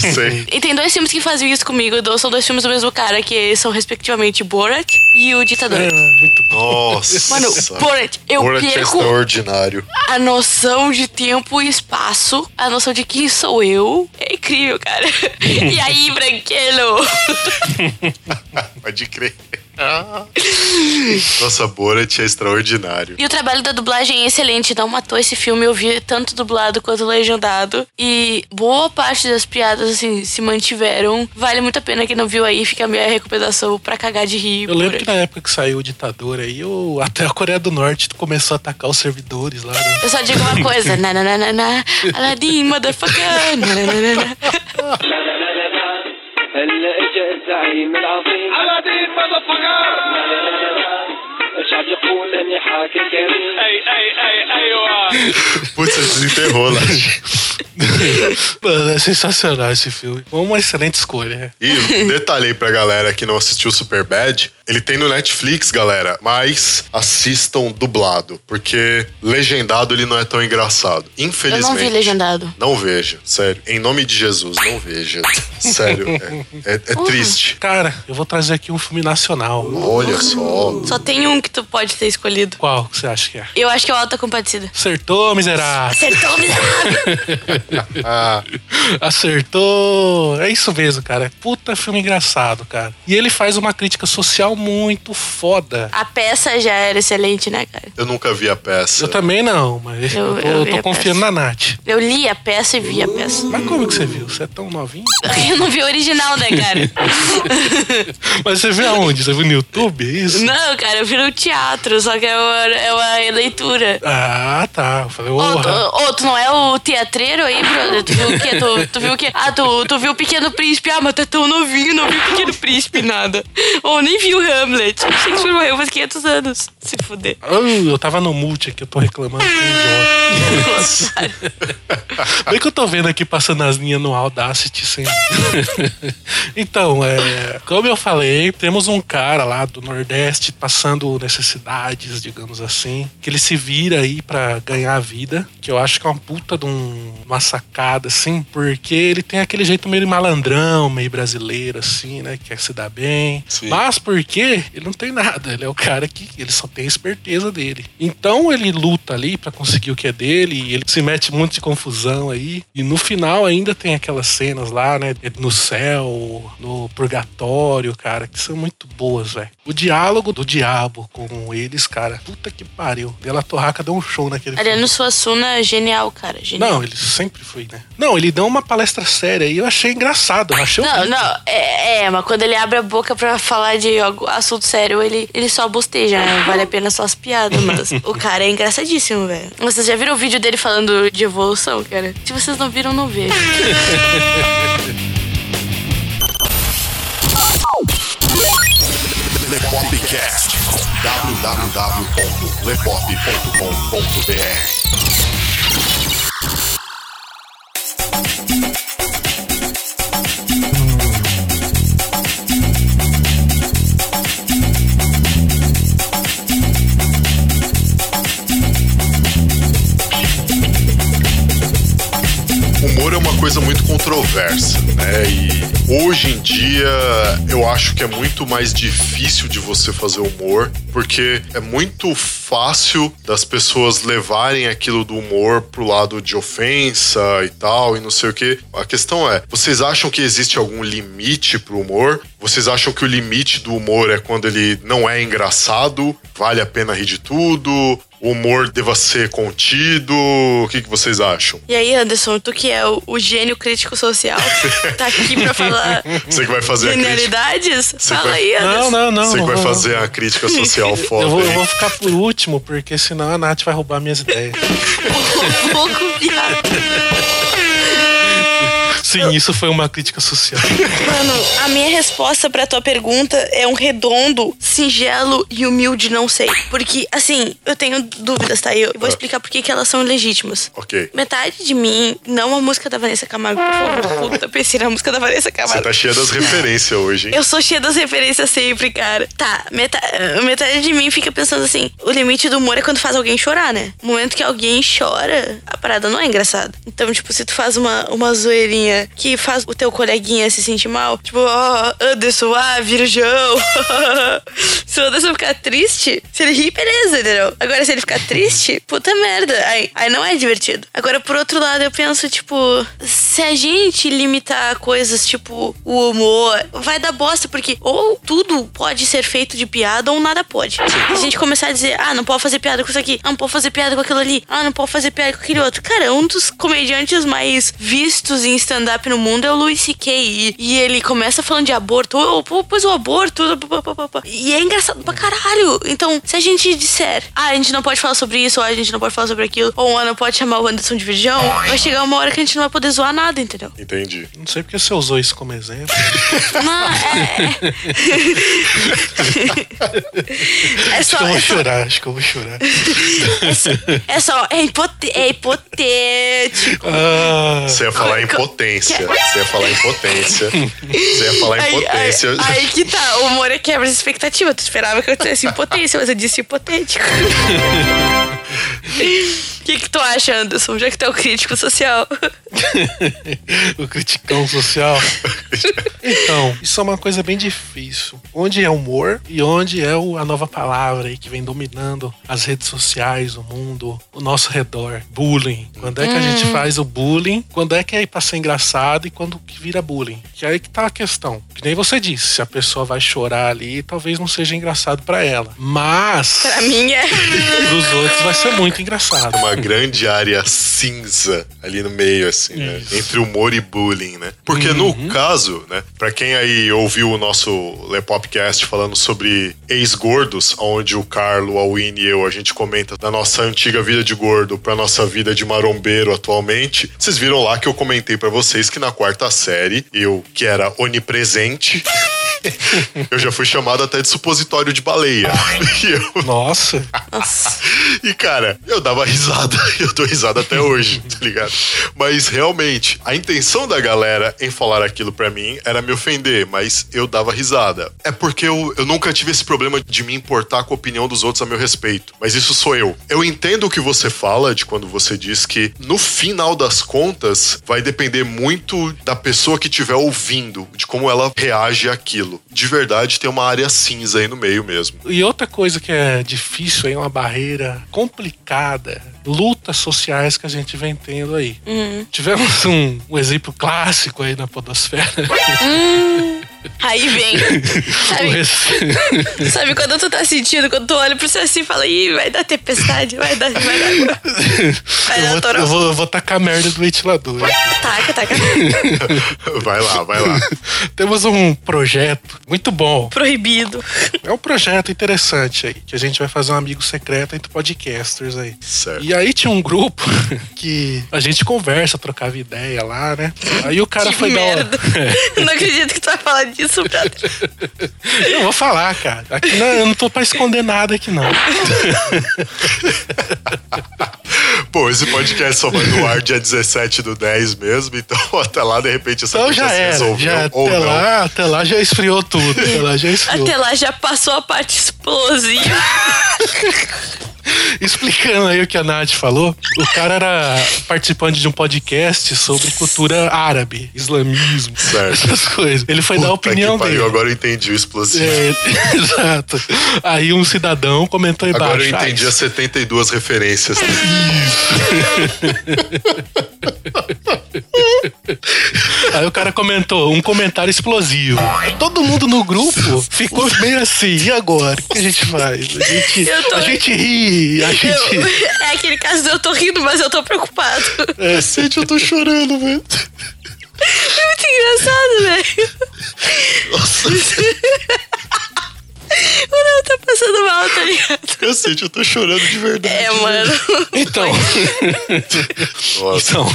E tem dois filmes que fazem isso comigo. São dois filmes do mesmo cara, que são respectivamente Borat e O Ditador. É, muito bom. Nossa. Mano, Borat, eu Borat é perco extraordinário. a noção de tempo e espaço, a noção de quem sou eu. É incrível, cara. E aí, branquelo? Pode crer. Nossa, Borat é extraordinário. E o trabalho da dublagem é excelente. Não matou esse filme. Eu vi tanto dublado quanto legendado. E boa parte das piadas, assim, se mantiveram. Vale muito a pena quem não viu aí. Fica a minha recomendação pra cagar de rir. Eu lembro por que na época que saiu o ditador aí, o- até a Coreia do Norte começou a atacar os servidores lá. Né? Eu só digo uma coisa. Na, na, na, na, na. Aladdin, motherfucker. Na, na, na, na, na. هلا اجا الزعيم العظيم Aladdin, motherfucker! الشعب يقول اني حاكم كريم Hey, hey, hey, hey, uh, Putz, você desenterrou lá. Mano, é sensacional esse filme. Foi uma excelente escolha. E detalhe aí pra galera que não assistiu Superbad, ele tem no Netflix, galera, mas assistam dublado, porque legendado ele não é tão engraçado. Eu Infelizmente. não vi legendado. Não veja, sério. Em nome de Jesus, não veja. Sério, é, é- é triste. Cara, eu vou trazer aqui um filme nacional. Olha só. Só tem um que tu pode ter escolhido. Qual que você acha que é? Eu acho que é o Alta Compadecida. Acertou, miserável. Acertou, miserável! Ah, Acertou! É isso mesmo, cara. Puta filme engraçado, cara. E ele faz uma crítica social muito foda. A peça já era excelente, né, cara? eu nunca vi a peça. Eu também não, mas Eu- eu, tô, eu tô confiando peça. na Nath. Eu li a peça e vi a peça. Mas como que você viu? Você é tão novinho? Eu não vi o original, né, cara? Mas você viu aonde? Você viu no YouTube? É isso? Não, cara, eu vi no teatro, só que é uma, é uma leitura. Ah, tá. Eu falei, tu, ô, tu não é o teatreiro aí, Tu viu o quê? Tu, tu viu o quê? Ah, tu, tu viu o Pequeno Príncipe. Ah, mas tá tão novinho, não viu o Pequeno Príncipe, nada. Ou nem viu Hamlet. Shakespeare morreu faz 500 anos. Se fuder. Eu tava no multi aqui, eu tô reclamando idiota. Bem que eu tô vendo aqui passando as linhas no Audacity sem. então, é, como eu falei, temos um cara lá do Nordeste passando necessidades, digamos assim, que ele se vira aí pra ganhar a vida, que eu acho que é uma puta de um- uma sacada, assim, porque ele tem aquele jeito meio malandrão, meio brasileiro, assim, né? Que quer se dar bem. Sim. Mas porque ele não tem nada, ele é o cara que ele só tem a esperteza dele. Então ele luta ali pra conseguir o que é dele, e ele se mete em um monte de confusão aí. E no final ainda tem aquelas cenas lá, né? No céu, no purgatório, cara, que são muito boas, velho. O diálogo do diabo com eles, cara, puta que pariu. Dela Torraca deu um show naquele filme. Ariano Suassuna, genial, cara. Genial. Não, ele sempre foi, né? Não, ele deu uma palestra séria e eu achei engraçado. Eu achei Não, não, é, é, mas quando ele abre a boca pra falar de assunto sério, ele, ele só bosteja, né? Vale a pena só as piadas, mas o cara é engraçadíssimo, velho. Vocês já viram o vídeo dele falando de evolução, cara? Se vocês não viram, não vejam. Lepopcast. www.lepop.com.br coisa muito controversa, né? E hoje em dia eu acho que é muito mais difícil de você fazer humor, porque é muito fácil das pessoas levarem aquilo do humor pro lado de ofensa e tal, e não sei o que. A questão é, vocês acham que existe algum limite pro humor? Vocês acham que o limite do humor é quando ele não é engraçado, vale a pena rir de tudo? O humor deva ser contido? O que, que vocês acham? E aí, Anderson, tu que é o, o gênio crítico social, tá aqui pra falar Você que vai fazer a crítica. genialidade? Fala vai- aí, Anderson. Não, não, não. Você que vai não. fazer a crítica social foda Eu vou, eu vou ficar por último, porque senão a Nath vai roubar minhas ideias. Um pouco, viado. Sim, isso foi uma crítica social. Mano, a minha resposta pra tua pergunta é um redondo, singelo e humilde não sei. Porque, assim, eu tenho dúvidas, tá? Eu vou explicar por que que elas são ilegítimas. Ok. Metade de mim, não a música da Vanessa Camargo, por favor. Puta, pensei na música da Vanessa Você Camargo. tá cheia das referências hoje, hein? Eu sou cheia das referências sempre, cara. Tá, metade, metade de mim fica pensando assim: o limite do humor é quando faz alguém chorar, né? No momento que alguém chora, a parada não é engraçada. Então, tipo, se tu faz uma, uma zoeirinha que faz o teu coleguinha se sentir mal, tipo, ó, Anderson, ah, virjão. se o Anderson ficar triste, se ele rir, beleza, entendeu? Agora, se ele ficar triste, puta merda. Aí, aí não é divertido. Agora, por outro lado, eu penso, tipo, se a gente limitar coisas tipo o humor, vai dar bosta, porque ou tudo pode ser feito de piada ou nada pode. Se a gente começar a dizer, ah, não pode fazer piada com isso aqui, ah, não pode fazer piada com aquilo ali, ah, não pode fazer piada com aquele outro. Cara, um dos comediantes mais vistos em stand-up no mundo é o Louis C.K. E, ele começa falando de aborto, oh, pô, pois o aborto, pá, pá, pá, pá. e é engraçado pra caralho. Então, se a gente disser, ah, a gente não pode falar sobre isso, ou a gente não pode falar sobre aquilo, ou não pode chamar o Anderson de virgão, vai chegar uma hora que a gente não vai poder zoar nada, entendeu? Entendi. Não sei porque você usou isso como exemplo. Não, é. É Acho só. que eu vou É só, chorar, acho que eu vou chorar. é só, é, só, é, hipote, é hipotético. Ah, Você ia falar Co- impotência. Você ia falar impotência. Você ia falar Aí, aí, impotência. aí que tá, o humor é quebra de expectativa. Tu esperava que eu tivesse impotência, mas eu disse hipotético. O que, que tu acha, Anderson? Já que tu é o crítico social. o criticão social. Então, isso é uma coisa bem difícil. Onde é humor e onde é o- a nova palavra aí que vem dominando as redes sociais, o mundo, o nosso redor. Bullying. Quando é que a gente faz o bullying? Quando é que é pra ser engraçado e quando que vira bullying? Que aí que tá a questão. Que nem você disse, se a pessoa vai chorar ali, talvez não seja engraçado pra ela. Mas Pra mim é. pros outros vai ser muito engraçado. Uma grande área cinza ali no meio, assim, né? Entre humor e bullying, né? Porque no caso, né? Pra quem aí ouviu o nosso Lepopcast falando sobre ex-gordos, onde o Carlo, a Winnie e eu, a gente comenta da nossa antiga vida de gordo pra nossa vida de marombeiro atualmente, vocês viram lá que eu comentei pra vocês que na quarta série, eu, que era onipresente, eu já fui chamado até de supositório de baleia. E eu Nossa. E, cara, eu dava risada. Eu dou risada até hoje, tá ligado? Mas realmente, a intenção da galera em falar aquilo pra mim era me ofender, mas eu dava risada. É porque eu, eu nunca tive esse problema de me importar com a opinião dos outros a meu respeito. Mas isso sou eu. Eu entendo o que você fala de quando você diz que, no final das contas, vai depender muito da pessoa que estiver ouvindo, de como ela reage àquilo. De verdade, tem uma área cinza aí no meio mesmo. E outra coisa que é difícil aí, uma barreira complicada, lutas sociais que a gente vem tendo aí. Tivemos um, um exemplo clássico aí na podosfera. Aí vem. Sabe, sabe quando tu tá sentindo, quando tu olha pro céu assim e fala, ih, vai dar tempestade, vai dar. Vai dar. Vai eu, dar vou, toró. eu, vou, eu vou tacar merda do ventilador. Taca, taca. Vai lá, vai lá. Temos um projeto muito bom. Proibido. É um projeto interessante aí, que a gente vai fazer um amigo secreto entre podcasters aí. Certo. E aí tinha um grupo que a gente conversa, trocava ideia lá, né? Aí o cara que foi dar uma- merda. Não acredito que tu vai falar disso, brother. Eu vou falar, cara. Aqui não, eu não tô pra esconder nada aqui, não. Pô, esse podcast só vai no ar dia 17 do 10 mesmo, então até lá, de repente, essa Então coisa já se era. resolveu Já, ou até, não. lá, até lá já esfriou tudo. Até lá já esfriou. Até lá já passou a parte explosiva. Explicando aí o que a Nath falou, o cara era participante de um podcast sobre cultura árabe, islamismo, Certo. essas coisas. Ele foi dar a Puta opinião que pariu, dele. agora eu entendi o explosivo. É, exato. Aí um cidadão comentou embaixo. Agora eu "Ah, entendi as 72 referências. Aí o cara comentou, um comentário explosivo. Todo mundo no grupo ficou meio assim, e agora? O que a gente faz? A gente, tô- a gente ri, a Eu- gente. é aquele caso de eu tô rindo, mas eu tô preocupado. É, gente, eu tô chorando, velho. É muito engraçado, velho. Nossa, O Léo tá passando mal, tá ligado? cacete, eu tô chorando de verdade. É, mano. Então. Nossa. Então,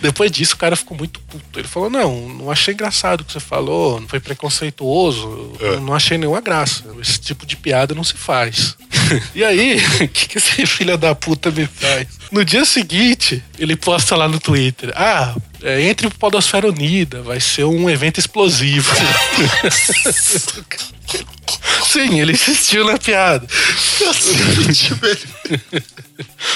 depois disso o cara ficou muito puto. Ele falou: Não, não achei engraçado o que você falou, não foi preconceituoso, É. não achei nenhuma graça. Esse tipo de piada não se faz. E aí, o que, que esse filho da puta me faz? No dia seguinte, ele posta lá no Twitter: Ah, é, entre o Podosfera Unida, vai ser um evento explosivo. Sim, ele insistiu na piada.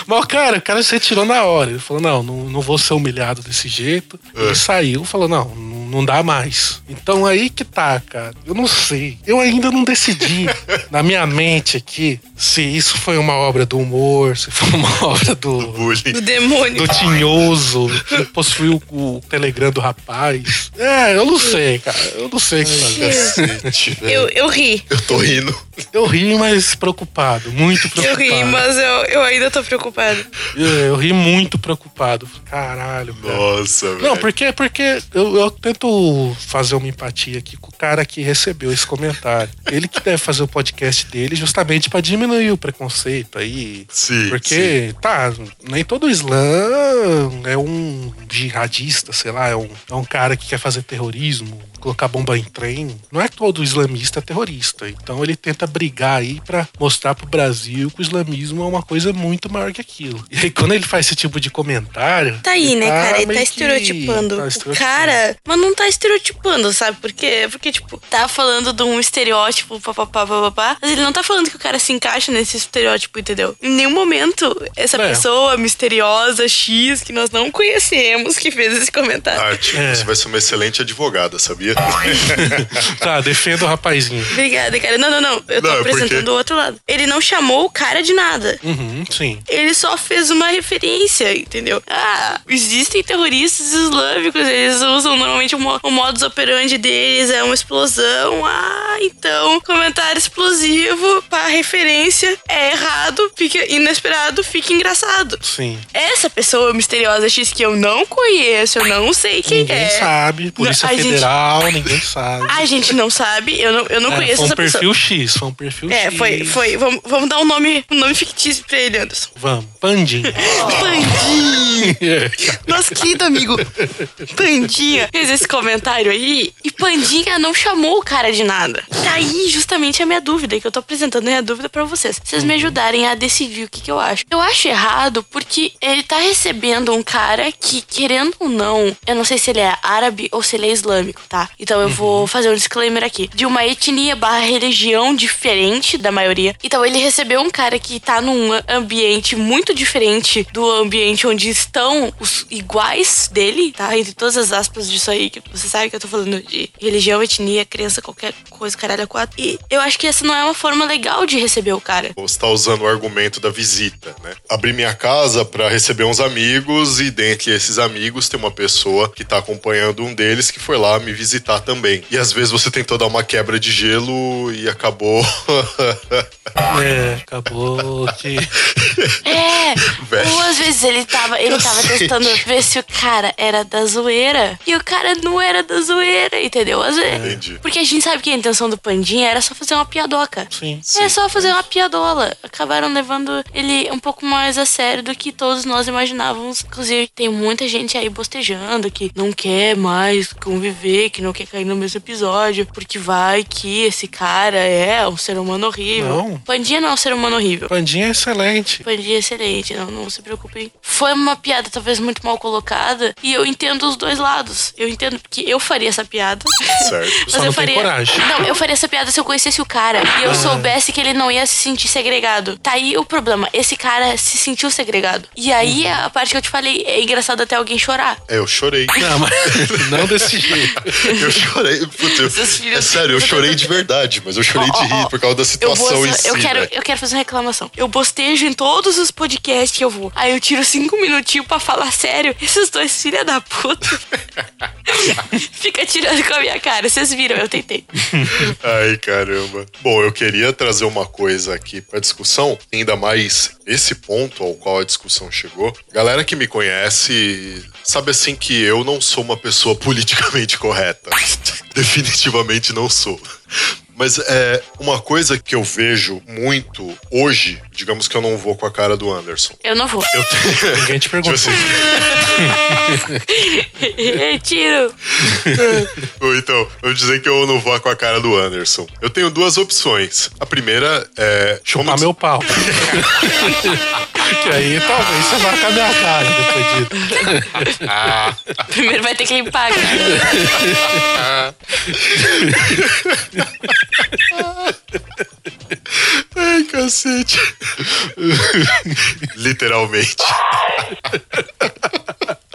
Mas, cara, o cara se retirou na hora. Ele falou: não, não, não vou ser humilhado desse jeito. Ele É. saiu falou: não, não não dá mais. Então aí que tá, cara. Eu não sei. Eu ainda não decidi na minha mente aqui se isso foi uma obra do humor, se foi uma obra do. Bullying. Do demônio. Do tinhoso, que possuiu o Telegram do rapaz. É, eu não sei, cara. Eu não sei o que fazer. Eu, eu ri. Eu tô rindo. Eu ri, mas preocupado. Muito Eu preocupado. ri, mas eu, eu ainda tô preocupado. Eu, eu ri muito preocupado. Caralho, cara. Nossa, velho. Não, porque, porque eu, eu tento fazer uma empatia aqui com o cara que recebeu esse comentário. Ele que deve fazer o podcast dele justamente pra diminuir o preconceito aí. Sim, Porque, tá, nem todo Islã é um jihadista, sei lá, é um, é um cara que quer fazer terrorismo colocar bomba em trem, não é todo islamista terrorista. Então ele tenta brigar aí pra mostrar pro Brasil que o islamismo é uma coisa muito maior que aquilo. E aí quando ele faz esse tipo de comentário. Tá aí, né, cara? Ele tá estereotipando. tá o estereotipando. cara, mas não tá estereotipando, sabe? Porque, porque, tipo, tá falando de um estereótipo, papapá, papapá, mas ele não tá falando que o cara se encaixa nesse estereótipo, entendeu? Em nenhum momento, essa É. pessoa misteriosa, X, que nós não conhecemos, que fez esse comentário. Ah, tipo, É. você vai ser uma excelente advogada, sabia? Tá, defenda o rapazinho. Obrigada, cara. Não, não, não. Eu tô Não, é porque- apresentando o outro lado. Ele não chamou o cara de nada. Uhum, sim. Ele só fez uma referência, entendeu? Ah, existem terroristas islâmicos, eles usam normalmente o, mo- o modus operandi deles é uma explosão. Ah, então, comentário explosivo para referência é errado, fica inesperado, fica engraçado. Sim. Essa pessoa misteriosa X que eu não conheço, eu não sei quem Ninguém é. sabe. Polícia Não, a gente- Federal, ninguém sabe. A gente não sabe, eu não, eu não É, conheço foi um essa pessoa. perfil X, foi um perfil É, X. foi, foi. Vamos, vamos dar um nome, um nome fictício pra ele, Anderson. Vamos, Pandinha. Pandinha! Nosso querido amigo Pandinha fez esse comentário aí e Pandinha não chamou o cara de nada. Tá aí justamente a minha dúvida, que eu tô apresentando a minha dúvida pra vocês. Vocês me ajudarem a decidir o que, que eu acho. Eu acho errado porque ele tá recebendo um cara que, querendo ou não, eu não sei se ele é árabe ou se ele é islâmico, tá? Então eu vou fazer um disclaimer aqui. De uma etnia barra religião diferente da maioria. Então ele recebeu um cara que tá num ambiente muito diferente do ambiente onde estão os iguais dele, tá? Entre todas as aspas disso aí, que você sabe que eu tô falando de religião, etnia, crença, qualquer coisa, caralho, a quatro. E eu acho que essa não é uma forma legal de receber o cara. Você tá usando o argumento da visita, né? Abri minha casa pra receber uns amigos e dentre esses amigos tem uma pessoa que tá acompanhando um deles que foi lá me visitar também. E às vezes você tentou dar uma quebra de gelo e acabou. É, acabou que. É, Velho. às vezes ele tava, ele tava testando ver se o cara era da zoeira e o cara não era da zoeira, entendeu? Às vezes, Entendi. Porque a gente sabe que a intenção do Pandinha era só fazer uma piadoca. Sim. É só fazer uma piadola. Acabaram levando ele um pouco mais a sério do que todos nós imaginávamos. Inclusive, tem muita gente aí bostejando que não quer mais conviver, que não quer cair no mesmo episódio, porque vai que esse cara é um ser humano horrível. Não. Pandinha não é um ser humano horrível. Pandinha é excelente. Pandinha é excelente, não, não se preocupem. Foi uma piada talvez muito mal colocada e eu entendo os dois lados. Eu entendo que eu faria essa piada. certo. Mas Só eu não faria. coragem. Não, eu faria essa piada se eu conhecesse o cara e eu soubesse que ele não ia se sentir segregado. Tá aí o problema. Esse cara se sentiu segregado. E aí a parte que eu te falei é engraçado até alguém chorar. É, eu chorei. Não, mas não desse jeito. Eu chorei. Putz, eu- filhos- é sério, eu chorei de verdade, mas eu chorei de rir por causa da Eu, situação vou, em si. eu, quero, né? eu quero fazer uma reclamação. Eu bostejo em todos os podcasts que eu vou. Aí eu tiro cinco minutinhos pra falar sério. Esses dois filha da puta. Fica tirando com a minha cara. Vocês viram, eu tentei. Ai, caramba. Bom, eu queria trazer uma coisa aqui pra discussão, ainda mais esse ponto ao qual a discussão chegou. Galera que me conhece sabe assim que eu não sou uma pessoa politicamente correta. Definitivamente não sou. Mas é uma coisa que eu vejo muito hoje, digamos que eu não vou com a cara do Anderson. Eu não vou. Eu tenho. Ninguém te perguntou. Tipo assim, Tiro. Ou então, vamos dizer que eu não vou com a cara do Anderson. Eu tenho duas opções. A primeira é. Chupar meu pau. que aí talvez você vá com a minha cara depois disso. Primeiro vai ter que limpar, cara. Ai, cacete. Literalmente.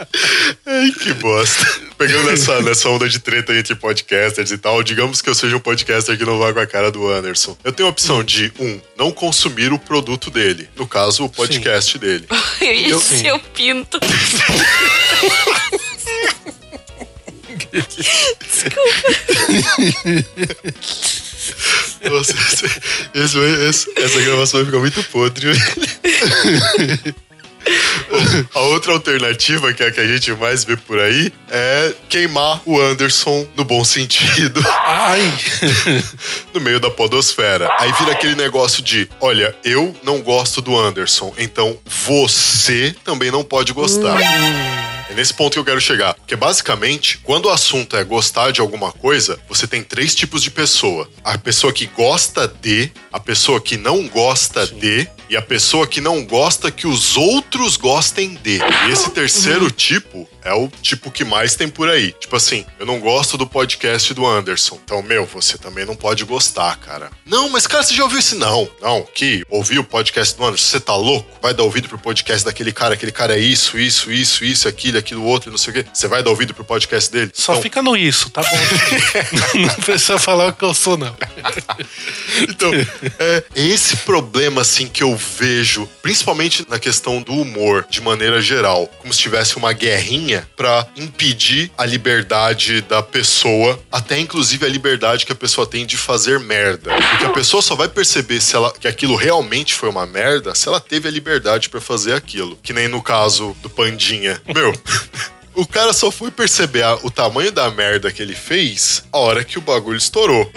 Ai, que bosta. Pegando essa, nessa onda de treta entre podcasters e tal, digamos que eu seja um podcaster que não vai com a cara do Anderson. Eu tenho a opção de, um, não consumir o produto dele. No caso, o podcast dele. E o Sim. seu pinto. Nossa, esse- esse- essa gravação vai ficar muito podre. A outra alternativa, que é a que a gente mais vê por aí, é queimar o Anderson no bom sentido. Ai. no meio da podosfera. Aí vira aquele negócio de, olha, eu não gosto do Anderson, então você também não pode gostar. É nesse ponto que eu quero chegar. Porque basicamente, quando o assunto é gostar de alguma coisa, você tem três tipos de pessoa: a pessoa que gosta de, a pessoa que não gosta de e a pessoa que não gosta que os outros gostem de. E esse terceiro tipo é o tipo que mais tem por aí. Tipo assim, eu não gosto do podcast do Anderson. Então, meu, você também não pode gostar, cara. Não, mas cara, você já ouviu esse? Não. Não, que ouviu o podcast do Anderson? Você tá louco? Vai dar ouvido pro podcast daquele cara, aquele cara é isso, isso, isso, isso, aquilo, aquilo, outro, não sei o quê. Você vai dar ouvido pro podcast dele? Só Então, fica no isso, tá bom? não precisa falar o que eu sou, não. Então, é esse problema assim que eu vejo, principalmente na questão do humor, de maneira geral, como se tivesse uma guerrinha pra impedir a liberdade da pessoa, até inclusive a liberdade que a pessoa tem de fazer merda. Porque a pessoa só vai perceber se ela que aquilo realmente foi uma merda se ela teve a liberdade pra fazer aquilo. Que nem no caso do Pandinha. Meu, O cara só foi perceber a- o tamanho da merda que ele fez a hora que o bagulho estourou.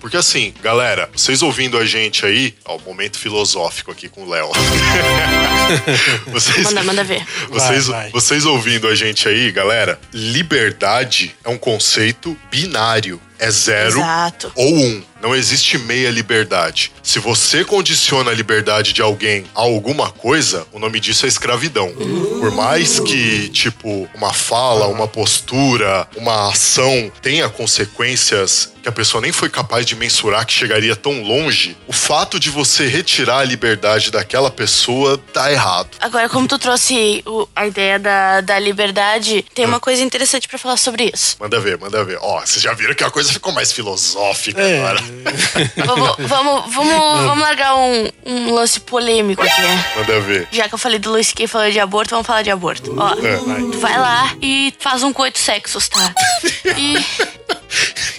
Porque assim, galera, vocês ouvindo a gente aí, ó, o momento filosófico aqui com o Léo. vocês, Manda, manda ver. vocês, Vai, vai. vocês ouvindo a gente aí, galera, liberdade é um conceito binário. É zero Exato. ou um. Não existe meia liberdade. Se você condiciona a liberdade de alguém a alguma coisa, o nome disso é escravidão. Por mais que, tipo, uma fala, uma postura, uma ação tenha consequências que a pessoa nem foi capaz de mensurar que chegaria tão longe, o fato de você retirar a liberdade daquela pessoa tá errado. Agora, como tu trouxe o- a ideia da, da liberdade, tem uma coisa interessante pra falar sobre isso. Manda ver, manda ver. Ó, vocês já viram que a coisa ficou mais filosófica É. agora. vamos, vamos, vamos, vamos largar um, um lance polêmico aqui, né? Manda ver. Já que eu falei do Luiz que falou de aborto, vamos falar de aborto. Ó, É. tu vai lá e faz um coito sexos, tá? E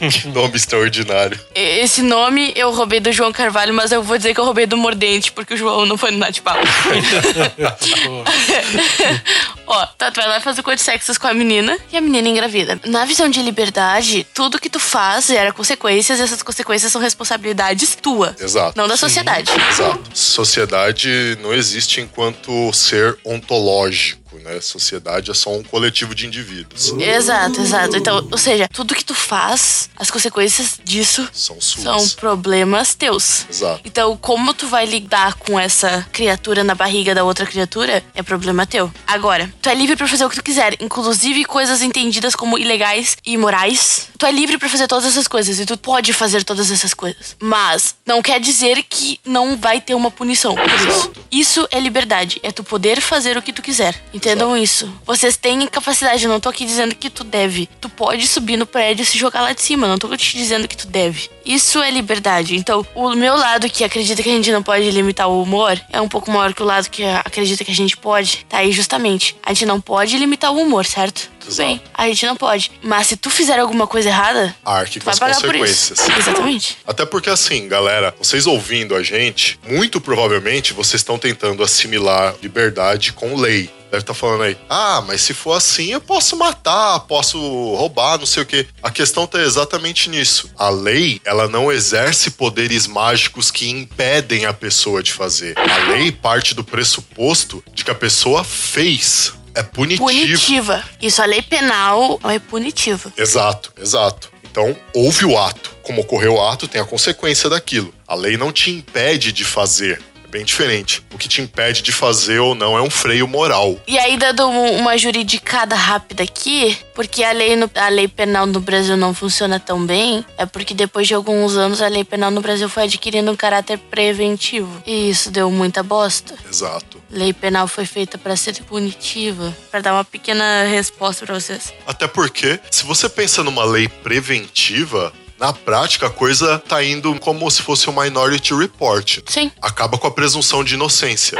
Que nome extraordinário. esse nome eu roubei do João Carvalho, mas eu vou dizer que eu roubei do Mordente, porque o João não foi no Natipau. Ó, tá, tu vai lá fazer coito sexos com a menina e a menina engravida. Na visão de liberdade, tudo que tu faz gera consequências e essas consequências são responsabilidades tua. Exato. Não da sociedade. Exato. Sociedade não existe enquanto ser ontológico, né? Sociedade é só um coletivo de indivíduos. Exato, exato. Então, ou seja, tudo que tu faz, as consequências disso São suas. são problemas teus. Exato. Então, como tu vai lidar com essa criatura na barriga da outra criatura é problema teu. Agora, tu é livre pra fazer o que tu quiser, inclusive coisas entendidas como ilegais e imorais. Tu é livre pra fazer todas essas coisas e tu pode fazer todas essas coisas. Mas não quer dizer que não vai ter uma punição por isso. Isso é liberdade, é tu poder fazer o que tu quiser. Entendam isso. Vocês têm capacidade, eu não tô aqui dizendo que tu deve. Tu pode subir no prédio e se jogar lá de cima, não tô te dizendo que tu deve. Isso é liberdade. Então, o meu lado que acredita que a gente não pode limitar o humor é um pouco maior que o lado que acredita que a gente pode. Tá aí justamente. A gente não pode limitar o humor, certo? Tudo Exato. bem. A gente não pode. Mas se tu fizer alguma coisa errada, Arque com vai as pagar por isso. consequências. Exatamente. Até porque assim, galera, vocês ouvindo a gente, muito provavelmente vocês estão tentando assimilar liberdade com lei. Deve estar falando aí, ah, mas se for assim, eu posso matar, posso roubar, não sei o quê. A questão tá exatamente nisso. A lei, ela não exerce poderes mágicos que impedem a pessoa de fazer. A lei parte do pressuposto de que a pessoa fez. É punitivo. Punitiva. Isso, a lei penal é punitiva. Exato, exato. Então, houve o ato. Como ocorreu o ato, tem a consequência daquilo. A lei não te impede de fazer. Bem diferente. O que te impede de fazer ou não é um freio moral. E aí, dando um- uma juridicada rápida aqui, porque a lei, no- a lei penal no Brasil não funciona tão bem, é porque depois de alguns anos a lei penal no Brasil foi adquirindo um caráter preventivo. E isso deu muita bosta. Exato. Lei penal foi feita pra ser punitiva. Pra dar uma pequena resposta pra vocês. Até porque, se você pensa numa lei preventiva, na prática a coisa tá indo como se fosse um minority report. Sim. Acaba com a presunção de inocência.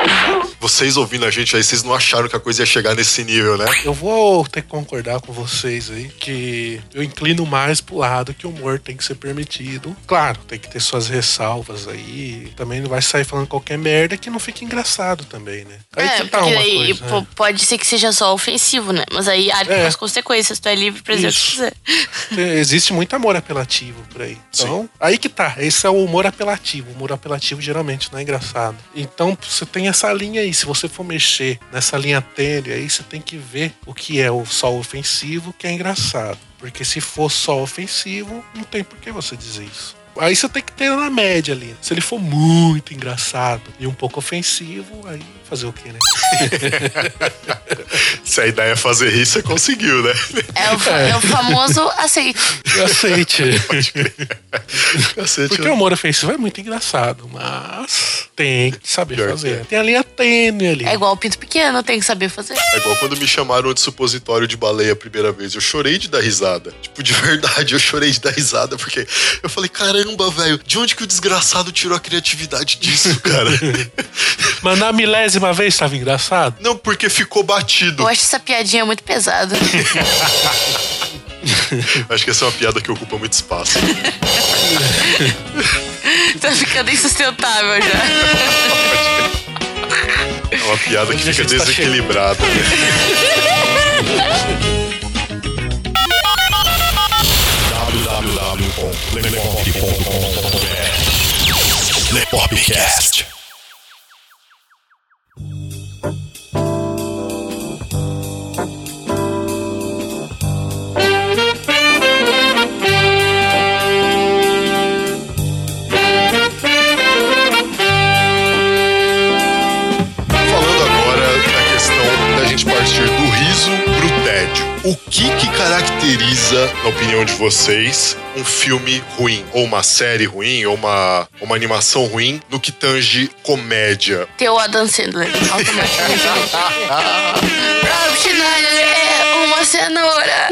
Vocês ouvindo a gente aí, vocês não acharam que a coisa ia chegar nesse nível, né? Eu vou ter que concordar com vocês aí que eu inclino mais pro lado que o humor tem que ser permitido. Claro, tem que ter suas ressalvas aí. Também não vai sair falando qualquer merda que não fique engraçado também, né? Aí é, que tá porque uma aí coisa. né? pode ser que seja só ofensivo, né? Mas aí arca É. com as consequências. Tu é livre pra dizer o que Isso. quiser. Existe muito amor apelativo por aí. Então, aí que tá. Esse é o humor apelativo. O humor apelativo geralmente não é engraçado. Então, você tem essa linha aí. aí, se você for mexer nessa linha tênue, aí você tem que ver o que é o só ofensivo, o que é engraçado. Porque se for só ofensivo, não tem por que você dizer isso. Aí você tem que ter na média ali. Se ele for muito engraçado e um pouco ofensivo, aí fazer o quê, né? Se a ideia é fazer rir, você conseguiu, né? É o, fa- é o famoso aceite. Aceite. Cacete, Porque o humor ofensivo é muito engraçado, mas tem que saber Pior que fazer. é. Tem a linha tênue ali. É igual o pinto pequeno, tem que saber fazer. É igual quando me chamaram de supositório de baleia a primeira vez. Eu chorei de dar risada. Tipo, de verdade, eu chorei de dar risada, porque eu falei, caramba, velho, de onde que o desgraçado tirou a criatividade disso, cara? Mas na milésima vez tava engraçado? Não, porque ficou batido. Eu acho essa piadinha muito pesada. Acho que essa é uma piada que ocupa muito espaço. tá ficando insustentável já. É uma piada que fica tá desequilibrada. www.lepop.com.br Lepopcast. O que que caracteriza, na opinião de vocês, um filme ruim? Ou uma série ruim? Ou uma, uma animação ruim no que tange comédia? Tem o Adam Sandler. Rob Schneider é uma cenoura.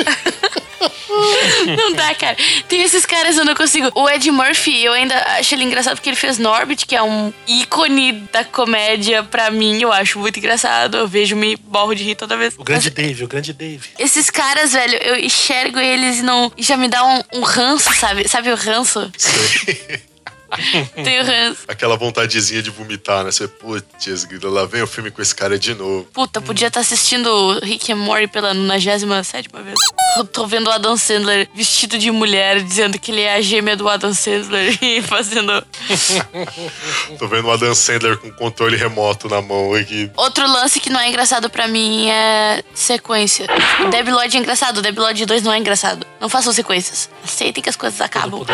Não dá, cara. Tem esses caras eu não consigo. O Ed Murphy, eu ainda acho ele engraçado porque ele fez Norbit, que é um ícone da comédia pra mim. Eu acho muito engraçado. Eu vejo me borro de rir toda vez. O grande Mas Dave, o grande Dave. esses caras, velho, eu enxergo eles e não. E já me dá um, um ranço, sabe? Sabe o ranço? Tem o ranço. Aquela vontadezinha de vomitar, né? Você, putz, lá vem o filme com esse cara de novo. Puta, podia estar assistindo Rick and Morty pela 97 vez. Eu tô vendo o Adam Sandler vestido de mulher, dizendo que ele é a gêmea do Adam Sandler e fazendo. Tô vendo o Adam Sandler com controle remoto na mão aqui. Outro lance que não é engraçado pra mim é sequência. Debi Lloyd é engraçado, Debi Lloyd 2 não é engraçado. Não façam sequências. Aceitem que as coisas acabam.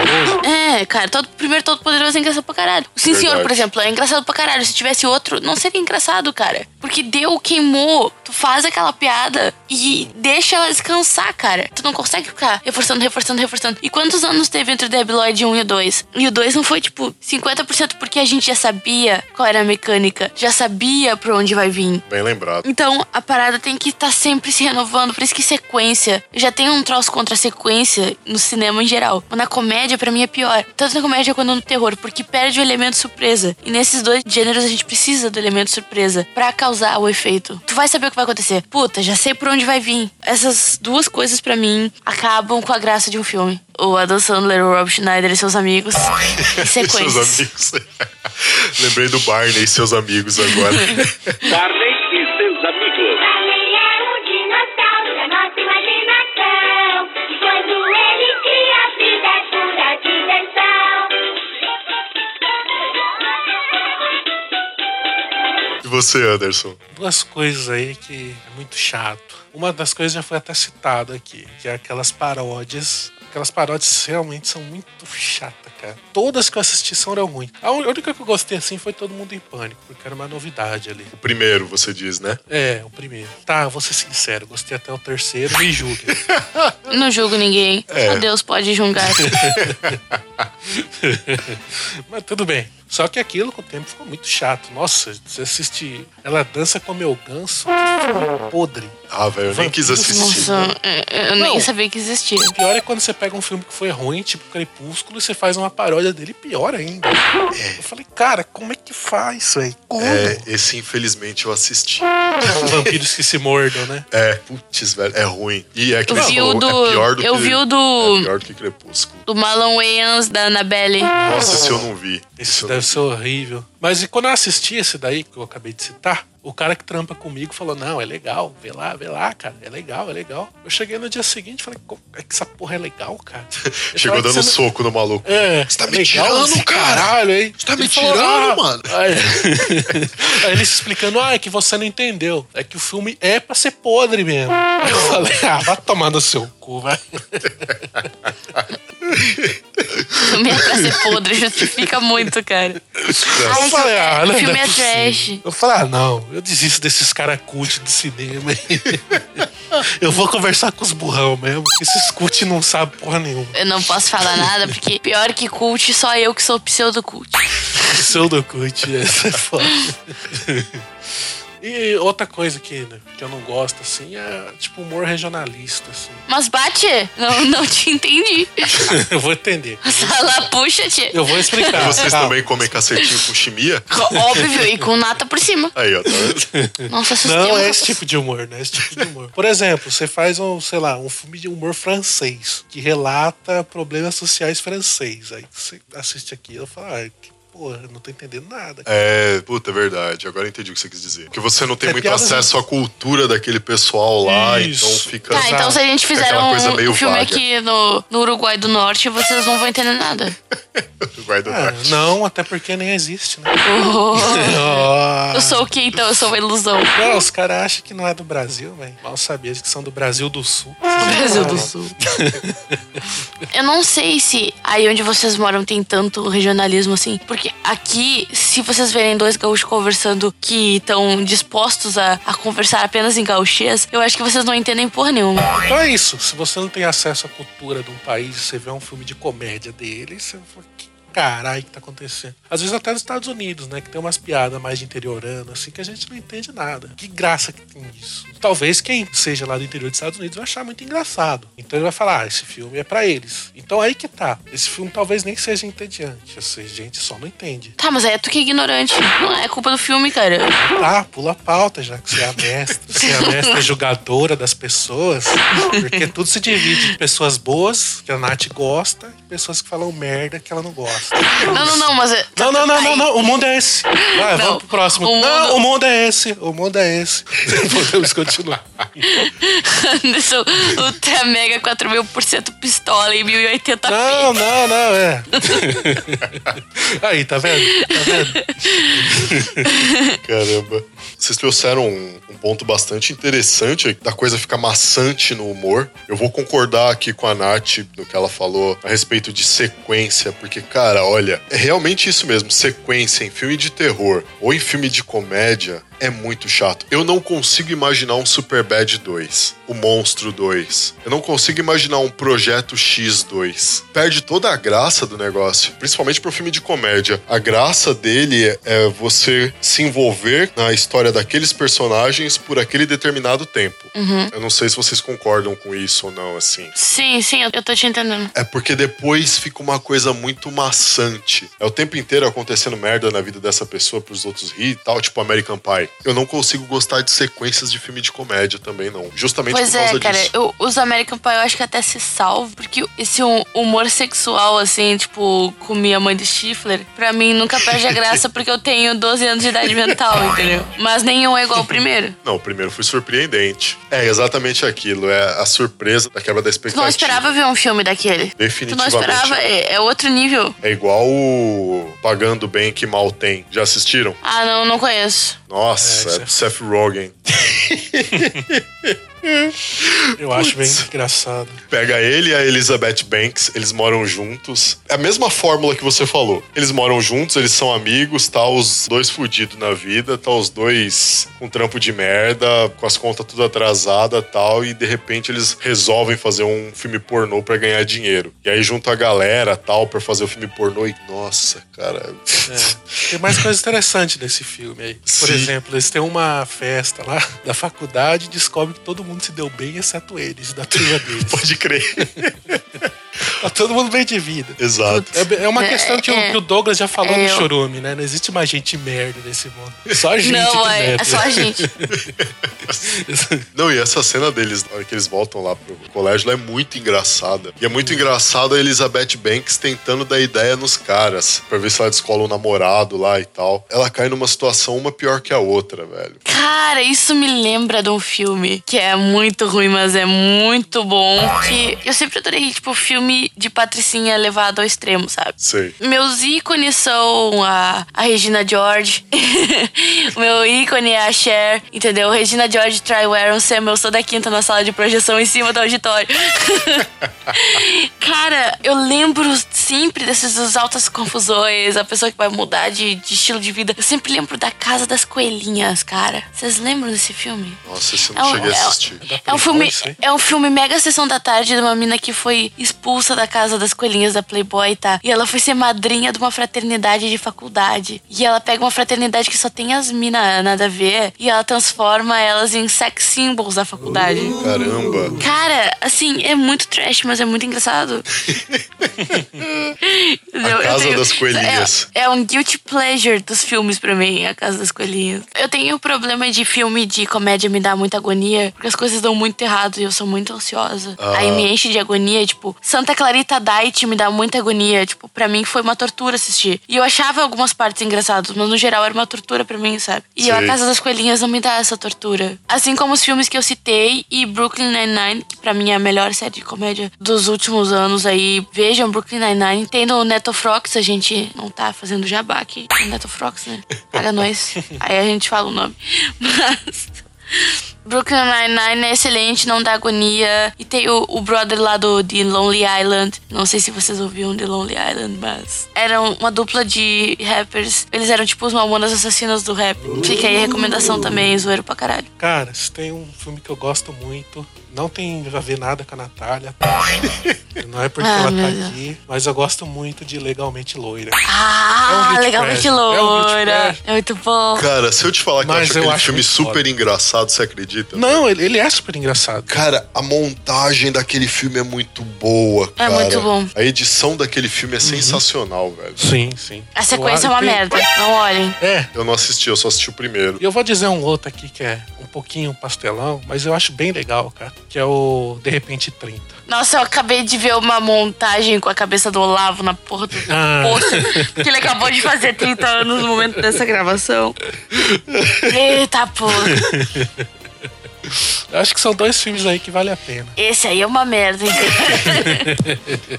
É, cara, todo, primeiro todo poderoso é engraçado pra caralho. O Sim Senhor, Verdade. por exemplo, é engraçado pra caralho. Se tivesse outro, não seria engraçado, cara. Porque deu, queimou. Tu faz aquela piada e deixa ela descansar, cara. Tu não consegue ficar reforçando, reforçando, reforçando. E quantos anos teve entre o Debi Lloyd 1 e o 2? E o 2 não foi, tipo, 50% porque a gente já sabia qual era a mecânica. Já sabia pra onde vai vir. Bem lembrado. Então, a parada tem que estar sempre se renovando. Por isso que sequência. Já tenho um troço contra a sequência no cinema em geral. Mas na comédia, pra mim, é pior. Tanto na comédia quanto no terror. Porque perde o elemento surpresa. E nesses dois gêneros, a gente precisa do elemento surpresa pra causar o efeito. Tu vai saber o que vai acontecer. Puta, já sei por onde vai vir. Essas duas coisas, pra mim, acabam com a graça de um filme. O Adam Sandler, o Rob Schneider e seus amigos. E E seus amigos. Lembrei do Barney e seus amigos agora. Barney você, Anderson? Duas coisas aí que é muito chato. Uma das coisas já foi até citada aqui, que é aquelas paródias. Aquelas paródias realmente são muito chatas, cara. Todas que eu assisti são eram ruins. A única que eu gostei assim foi Todo Mundo em Pânico, porque era uma novidade ali. O primeiro, você diz, né? É, o primeiro. Tá, vou ser sincero, gostei até o terceiro, me julguem. Não julgo ninguém. É. Só Deus pode julgar. Mas tudo bem. Só que aquilo com o tempo ficou muito chato. Nossa, você assiste. Ela dança com meu ganso. que podre. Ah, velho, eu nem quis assistir. Nossa, eu eu nem Não. sabia que existia. O pior é quando você pega um filme que foi ruim, tipo Crepúsculo, e você faz uma paródia dele pior ainda. Eu falei, cara, como é que faz, velho? Como? É, esse infelizmente eu assisti. Vampiros que se mordam, né? É, putz, velho, é ruim. E é que Eu vi falou, o do. é pior do eu que, vi o É do. pior do que Crepúsculo. Do Marlon Wayans da Annabelle. Nossa, esse eu não vi. Esse eu deve ser horrível. Mas e quando eu assisti esse daí, que eu acabei de citar, o cara que trampa comigo falou: Não, é legal, vê lá, vê lá, cara, é legal, é legal. Eu cheguei no dia seguinte e falei: "Como É que essa porra é legal, cara. Chegou dando soco no maluco. É, Você tá me legal tirando, cara? Caralho, hein? Você tá me Ele falou, tirando, "Ah." mano? Aí, aí ele se explicando: Ah, é que você não entendeu. É que o filme é pra ser podre mesmo. Aí eu falei: Ah, vai tomar no seu cu, vai. Filme é pra ser podre, justifica muito, cara. Ai, Eu falei, ah, não, filme não é trash. Eu falei, ah, não, eu desisto desses caras cult de cinema. eu vou conversar com os burrão mesmo, que esses cult não sabem porra nenhuma. Eu não posso falar nada, porque pior que cult, só eu que sou pseudo cult. Pseudo cult, essa é foda. E outra coisa que, né, que eu não gosto, assim, é tipo humor regionalista, assim. Mas bate, não, não te entendi. eu vou entender. Sala puxa-te. Eu vou explicar. E vocês calma. também comem cacetinho com chimia? Óbvio, e com nata por cima. Aí, ó, tá vendo? Nossa, Não é esse tipo de humor, não é esse tipo de humor. Por exemplo, você faz um, sei lá, um filme de humor francês que relata problemas sociais francês. Aí você assiste aquilo e fala, ah, que porra, não tô entendendo nada. É, puta, é verdade. Agora eu entendi o que você quis dizer. Porque você não tem É muito acesso à cultura daquele pessoal lá, Isso. então fica. Tá, então se a gente fizer um, um filme vaga. aqui no, no Uruguai do Norte, vocês não vão entender nada. Vai do Ah, norte. não, até porque nem existe, né? Oh, Ah. eu sou o que então? Eu sou uma ilusão. Não, os caras acham que não é do Brasil, velho. Mal sabia que são do Brasil do Sul. Brasil do Sul. Eu não sei se aí onde vocês moram tem tanto regionalismo assim. Porque aqui, se vocês verem dois gaúchos conversando que estão dispostos a, a conversar apenas em gauchês, eu acho que vocês não entendem porra nenhuma. Então é isso. Se você não tem acesso à cultura de um país, você vê um filme de comédia dele, você fala, que caralho que tá acontecendo? Às vezes até nos Estados Unidos, né? Que tem umas piadas mais de interiorano, assim, que a gente não entende nada. Que graça que tem isso. Talvez quem seja lá do interior dos Estados Unidos vai achar muito engraçado. Então ele vai falar, ah, esse filme é pra eles. Então aí que tá. Esse filme talvez nem seja entediante. A gente só não entende. Tá, mas é tu que é ignorante. Não é culpa do filme, cara. Tá, pula a pauta, já que você é a mestra. Você é a mestra julgadora das pessoas. Porque tudo se divide em pessoas boas, que a Nath gosta, e pessoas que falam merda, que ela não gosta. Não, não, não, mas. é- Não, não, não, não, não. O mundo é esse. Vai, Não, vamos pro próximo. o Não, mundo- o mundo é esse. O mundo é esse. Podemos continuar. Anderson, Ultra Mega 4000% pistola em 1080p. Não, não, não, é. Aí, tá vendo? Tá vendo? Caramba. Vocês trouxeram um, um ponto bastante interessante da coisa ficar maçante no humor. Eu vou concordar aqui com a Nath no que ela falou a respeito de sequência, porque, cara, olha, é realmente isso mesmo. Sequência em filme de terror ou em filme de comédia é muito chato. Eu não consigo imaginar um Superbad 2, o Monstro 2. Eu não consigo imaginar um Projeto X2. Perde toda a graça do negócio, principalmente pro filme de comédia. A graça dele é você se envolver na história daqueles personagens por aquele determinado tempo. Eu não sei se vocês concordam com isso ou não, assim. Sim, sim, eu- eu tô te entendendo. É porque depois fica uma coisa muito maçante. É o tempo inteiro acontecendo merda na vida dessa pessoa pros outros rir e tal, tipo American Pie. Eu não consigo gostar de sequências de filme de comédia também, não. Justamente Pois por causa é, cara, disso. eu, os American Pie eu acho que até se salvam, porque esse hum- humor sexual, assim, tipo, comi a mãe de Stifler, pra mim nunca perde a graça porque eu tenho 12 anos de idade mental, entendeu? Mas nenhum é igual ao primeiro. Não, o primeiro foi surpreendente. É exatamente aquilo, é a surpresa da quebra da Tu expectativa. não esperava ver um filme daquele. Tu não Definitivamente. esperava, é, é outro nível. É igual o Pagando Bem que Mal Tem. Já assistiram? Ah, não, não conheço. Nossa, É, isso é- Seth Rogen. Eu acho bem engraçado. Pega ele e a Elizabeth Banks, eles moram juntos. É a mesma fórmula que você falou. Eles moram juntos, eles são amigos, tá os dois fudidos na vida, tá os dois com trampo de merda, com as contas tudo atrasada tal, e de repente eles resolvem fazer um filme pornô pra ganhar dinheiro. E aí junta a galera tal pra fazer o filme pornô e nossa, cara. É. Tem mais coisa interessante desse filme aí. Por Sim. exemplo, eles têm uma festa lá da faculdade e descobrem que todo mundo se deu bem, exceto eles, da turma deles. Pode crer. Tá todo mundo bem de vida. Exato. É, é uma É, questão que, o- é. que o Douglas já falou É, no eu- Chorume, né? Não existe mais gente merda nesse mundo. Só gente Não, que é, merda. é só a gente. Não, e essa cena deles, na hora que eles voltam lá pro colégio, é muito engraçada. E é muito engraçado a Elizabeth Banks tentando dar ideia nos caras, pra ver se ela descola um namorado lá e tal. Ela cai numa situação uma pior que a outra, velho. Cara, isso me lembra de um filme que é muito ruim, mas é muito bom. Que eu sempre adorei, tipo, filme de patricinha levado ao extremo, sabe? Sei. Meus ícones são a, a Regina George. o meu ícone é a Cher, entendeu? Regina George trai o Aaron Sam. Eu sou da quinta na sala de projeção em cima do auditório. Cara, eu lembro sempre dessas altas confusões, a pessoa que vai mudar de, de estilo de vida. Eu sempre lembro da Casa das Coelhinhas, cara. Vocês lembram desse filme? Nossa, esse eu É não um- cheguei a é um- assistir. É um filme, isso aí? é um filme mega sessão da tarde de uma mina que foi expulsa da casa das coelhinhas da Playboy, tá? E ela foi ser madrinha de uma fraternidade de faculdade. E ela pega uma fraternidade que só tem as minas nada a ver e ela transforma elas em sex symbols da faculdade. Caramba. Cara, assim, é muito trash, mas é muito engraçado. Eu- eu Casa das Coelhinhas. É, é um guilty pleasure dos filmes pra mim, A Casa das Coelhinhas. Eu tenho problema de filme de comédia me dá muita agonia, porque as coisas dão muito errado e eu sou muito ansiosa. Ah. Aí me enche de agonia, tipo, Santa Clarita Diet me dá muita agonia. Tipo, pra mim foi uma tortura assistir. E eu achava algumas partes engraçadas, mas no geral era uma tortura pra mim, sabe? E A. Casa das Coelhinhas não me dá essa tortura. Assim como os filmes que eu citei e Brooklyn Nine-Nine, que pra mim é a melhor série de comédia dos últimos anos aí. Vejam Brooklyn Nine-Nine. Tem no Netofrox, a gente não tá fazendo jabá aqui. No Netofrox, né? Paga nós. Aí a gente fala o nome. Mas... Brooklyn Nine-Nine é excelente, não dá agonia. E tem o, o brother lá do The Lonely Island. Não sei se vocês ouviram The Lonely Island, mas... Era uma dupla de rappers. Eles eram tipo os mamonas assassinas do rap. Fica aí a recomendação também, zoeiro pra caralho. Cara, tem um filme que eu gosto muito, não tem a ver nada com a Natália. Não é porque Ah, ela tá Deus. aqui, mas eu gosto muito de Legalmente Loira. Ah, É um legalmente pleasure. É um. É muito bom. Cara, se eu te falar que Mas eu acho eu aquele acho filme super foda. engraçado, você acredita? Não, ele, ele é super engraçado. Cara, a montagem daquele filme é muito boa, É cara. muito bom. A edição daquele filme é Uhum. sensacional, velho. Sim, sim. A sequência é uma acho- merda. Não olhem. É, Eu não assisti, eu só assisti o primeiro. E eu vou dizer um outro aqui que é um pouquinho pastelão, mas eu acho bem legal, cara. Que é o De Repente 30. Nossa, eu acabei de ver uma montagem com a cabeça do Olavo na porra do Ah. post. Que ele acabou de fazer 30 anos no momento dessa gravação. Eita porra. Eu acho que são dois filmes aí que vale a pena. Esse aí é uma merda, hein?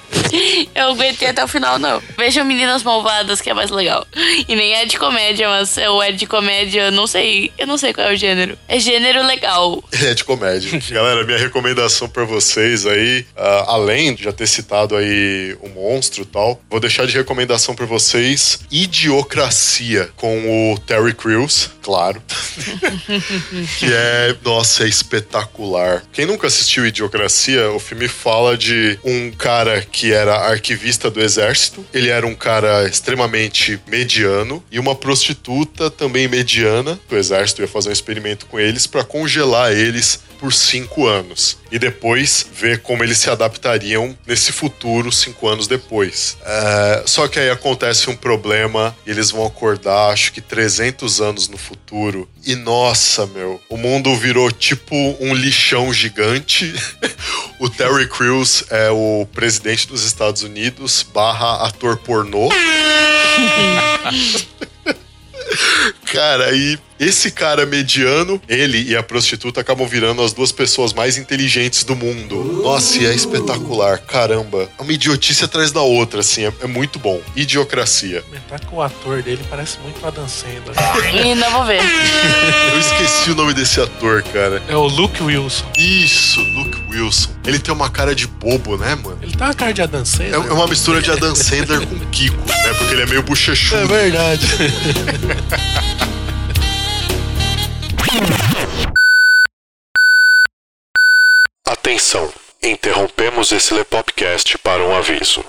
Eu aguentei até o final, não. Vejam Meninas Malvadas, que é mais legal. E nem é de comédia, mas é o é de comédia, eu não sei. Eu não sei qual é o gênero. É gênero legal. É de comédia. Galera, minha recomendação pra vocês aí, ah, além de já ter citado aí o monstro e tal, vou deixar de recomendação pra vocês Idiocracia com o Terry Crews, claro. que é, nossa, é espetacular. Quem nunca assistiu Idiocracia, o filme fala de um cara que era arquivista do exército, ele era um cara extremamente mediano e uma prostituta também mediana do exército. Ia fazer um experimento com eles pra congelar eles por cinco anos e depois ver como eles se adaptariam nesse futuro cinco anos depois. É, só que aí acontece um problema e eles vão acordar, acho que 300 anos no futuro. E nossa, meu, o mundo virou tipo um lixão gigante. o Terry Crews é o presidente dos Estados Unidos barra ator pornô. Cara, aí esse cara mediano, ele e a prostituta acabam virando as duas pessoas mais inteligentes do mundo. Nossa, e é espetacular, caramba. É uma idiotice atrás da outra, assim, é, é muito bom. Idiocracia. Comentar que o ator dele parece muito o Adam Sandler. E não vou ver. Eu esqueci o nome desse ator, cara. É o Luke Wilson. Isso, Luke Wilson. Ele tem uma cara de bobo, né, mano? Ele tá uma cara de Adam É Sandler. é uma mistura de Adam Sandler com Kiko, né? Porque ele é meio bochechudo. É verdade. Atenção! Interrompemos esse Lepopcast para um aviso.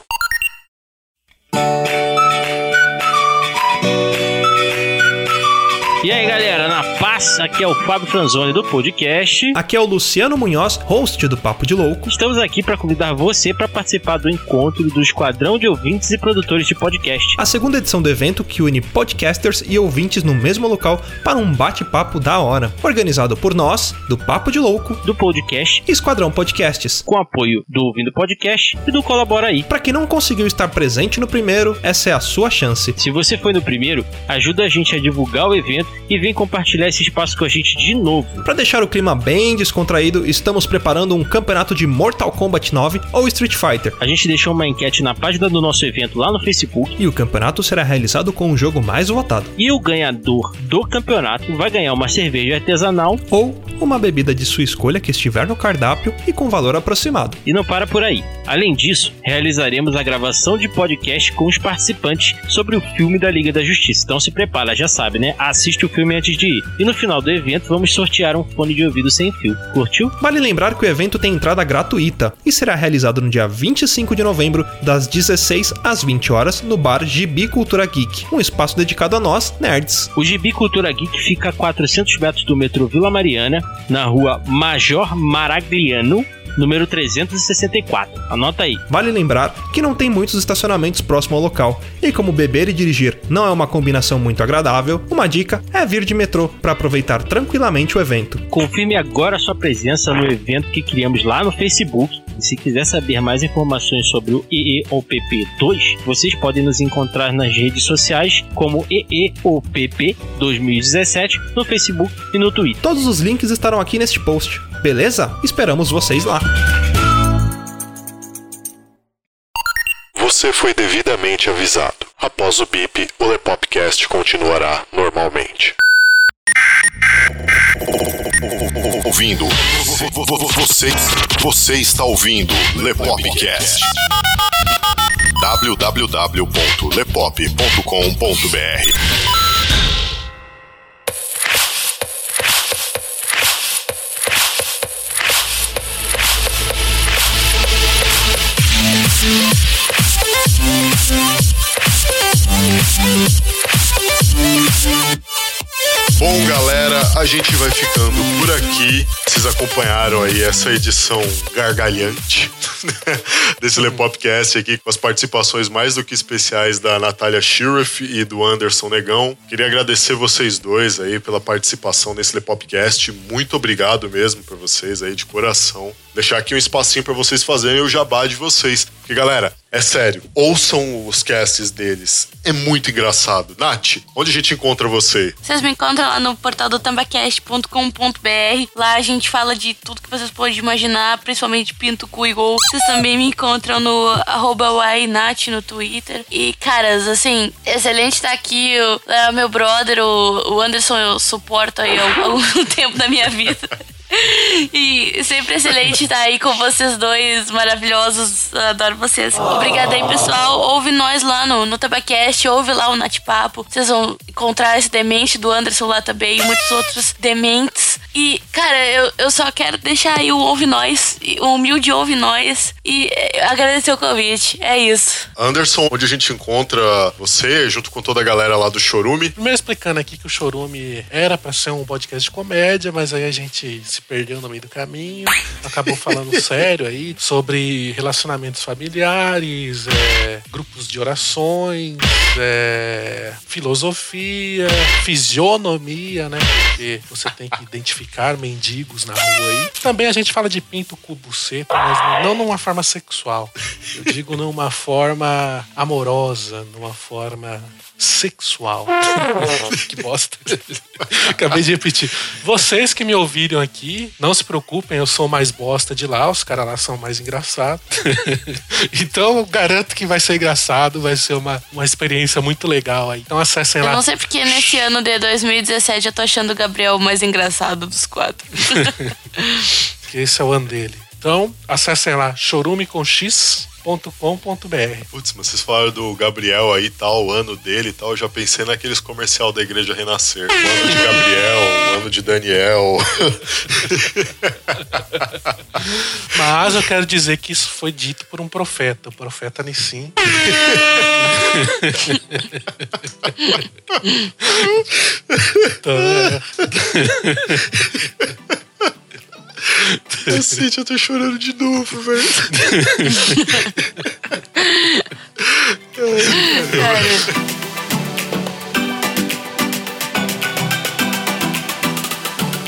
E aí galera, na Aqui é o Fábio Franzoni do podcast. Aqui é o Luciano Munhoz, host do Papo de Louco. Estamos aqui para convidar você para participar do encontro do Esquadrão de Ouvintes e Produtores de Podcast. A segunda edição do evento que une podcasters e ouvintes no mesmo local para um bate-papo da hora. Organizado por nós, do Papo de Louco, do podcast e Esquadrão Podcasts. Com apoio do Ouvindo Podcast e do Colabora aí. Para quem não conseguiu estar presente no primeiro, essa é a sua chance. Se você foi no primeiro, ajuda a gente a divulgar o evento e vem compartilhar esse espaço com a gente de novo. Para deixar o clima bem descontraído, estamos preparando um campeonato de Mortal Kombat 9 ou Street Fighter. A gente deixou uma enquete na página do nosso evento lá no Facebook. E o campeonato será realizado com o jogo mais votado. E o ganhador do campeonato vai ganhar uma cerveja artesanal ou uma bebida de sua escolha que estiver no cardápio e com valor aproximado. E não para por aí. Além disso, realizaremos a gravação de podcast com os participantes sobre o filme da Liga da Justiça. Então se prepara, já sabe, né? Assiste o filme antes de ir. E no final do evento vamos sortear um fone de ouvido sem fio. Curtiu? Vale lembrar que o evento tem entrada gratuita e será realizado no dia 25 de novembro, das 16 às 20 horas, no bar Gibi Cultura Geek, um espaço dedicado a nós, nerds. O Gibi Cultura Geek fica a 400 metros do metrô Vila Mariana, na rua Major Maragliano, número 364. Anota aí. Vale lembrar que não tem muitos estacionamentos próximo ao local, e como beber e dirigir não é uma combinação muito agradável, uma dica é vir de metrô para aproveitar tranquilamente o evento. Confirme agora sua presença no evento que criamos lá no Facebook. E se quiser saber mais informações sobre o EEOPP 2, vocês podem nos encontrar nas redes sociais como EEOPP 2017 no Facebook e no Twitter. Todos os links estarão aqui neste post. Beleza? Esperamos vocês lá. Você foi devidamente avisado. Após o bip, o Lepopcast continuará normalmente. Ouvindo. Você, você está ouvindo Lepopcast. www.lepop.com.br Bom, galera, a gente vai ficando por aqui. Vocês acompanharam aí essa edição gargalhante desse Lepopcast aqui, com as participações mais do que especiais da Natália Sheriff e do Anderson Negão. Queria agradecer vocês dois aí pela participação nesse Lepopcast. Muito obrigado mesmo por vocês aí, de coração. Deixar aqui um espacinho para vocês fazerem o jabá de vocês. Porque, galera, é sério, ouçam os casts deles. É muito engraçado. Nath, onde a gente encontra você? Vocês me encontram lá no portal do tambacast.com.br. Lá a gente fala de tudo que vocês podem imaginar, principalmente pinto, cu e gol. Vocês também me encontram no arroba no Twitter. E, caras, assim, excelente estar aqui. O é, meu brother, o, o Anderson, eu suporto aí há algum tempo da minha vida. E sempre excelente estar aí com vocês dois maravilhosos. Adoro vocês. Obrigada aí, pessoal. Ouve nós lá no, no Tabacast, ouve lá o Nat Papo. Vocês vão encontrar esse demente do Anderson lá também e muitos outros dementes. E, cara, eu, eu só quero deixar aí o Ouve Nós, o humilde Ouve Nós e eh, agradecer o convite. É isso. Anderson, onde a gente encontra você, junto com toda a galera lá do Chorume. Primeiro explicando aqui que o Chorume era pra ser um podcast de comédia, mas aí a gente se perdeu no meio do caminho, acabou falando sério aí sobre relacionamentos familiares, é, grupos de orações, é, filosofia, fisionomia, né? Porque você tem que identificar mendigos na rua aí. Também a gente fala de pinto, cu, buceta, mas não numa forma sexual. Eu digo numa forma amorosa, numa forma sexual. que bosta. Acabei de repetir. Vocês que me ouviram aqui, não se preocupem, eu sou mais bosta de lá, os caras lá são mais engraçados. então eu garanto que vai ser engraçado, vai ser uma, uma experiência muito legal aí. Então acessem Eu lá. não sei porque nesse ano de 2017 eu tô achando o Gabriel o mais engraçado dos quatro. esse é o ano dele. Então, acessem lá chorumeconx.com.br. Putz, mas vocês falaram do Gabriel aí, tal, o ano dele e tal. Eu já pensei naqueles comercial da Igreja Renascer. O ano de Gabriel, o ano de Daniel. Mas eu quero dizer que isso foi dito por um profeta, o profeta Nissim. então, é, A Cintia tá chorando de novo, velho.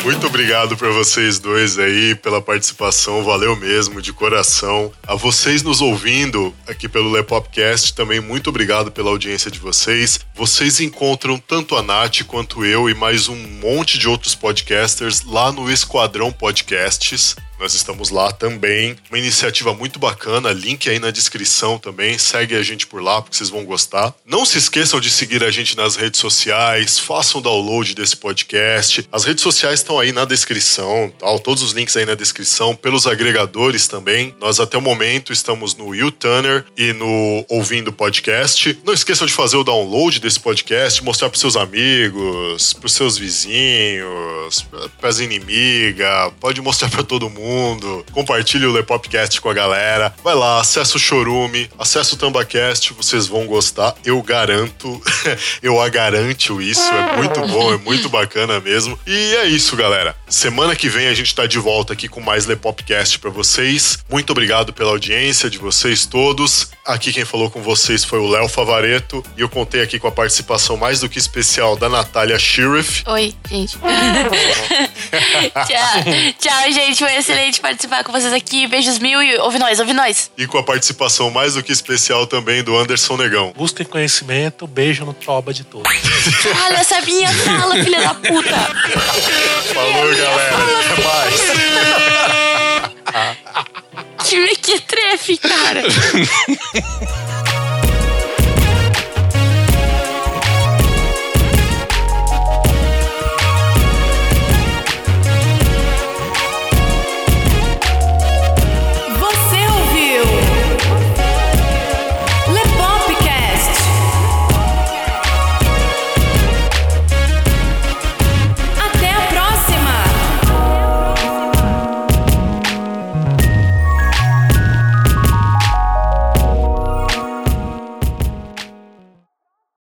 Muito obrigado pra vocês dois aí pela participação, valeu mesmo, de coração. A vocês nos ouvindo aqui pelo Lepopcast, também muito obrigado pela audiência de vocês. Vocês encontram tanto a Nath quanto eu e mais um monte de outros podcasters lá no Esquadrão Podcasts. Nós estamos lá também. Uma iniciativa muito bacana, link aí na descrição também. Segue a gente por lá, porque vocês vão gostar. Não se esqueçam de seguir a gente nas redes sociais, façam download desse podcast. As redes sociais estão aí na descrição, tal, todos os links aí na descrição, pelos agregadores também. Nós até o momento estamos no YouTuner e no Ouvindo Podcast. Não esqueçam de fazer o download desse podcast, mostrar pros seus amigos, pros seus vizinhos, pras inimigas, pode mostrar pra todo mundo. Compartilhe o Lepopcast com a galera. Vai lá, acessa o Chorume, acessa o Tambacast, vocês vão gostar, eu garanto. eu a garanto isso, é muito bom, é muito bacana mesmo. E é isso, galera. Semana que vem a gente tá de volta aqui com mais Lepopcast pra vocês. Muito obrigado pela audiência de vocês todos. Aqui quem falou com vocês foi o Léo Favareto e eu contei aqui com a participação mais do que especial da Natália Sheriff. Oi, gente. tchau, tchau, gente. Foi excelente participar com vocês aqui. Beijos mil e ouve nós, ouve nós. E com a participação mais do que especial também do Anderson Negão. busquem conhecimento, beijo no toba de todos. Olha essa minha fala, filha da puta. Falou, galera. Até mais. Que mequetrefe, cara.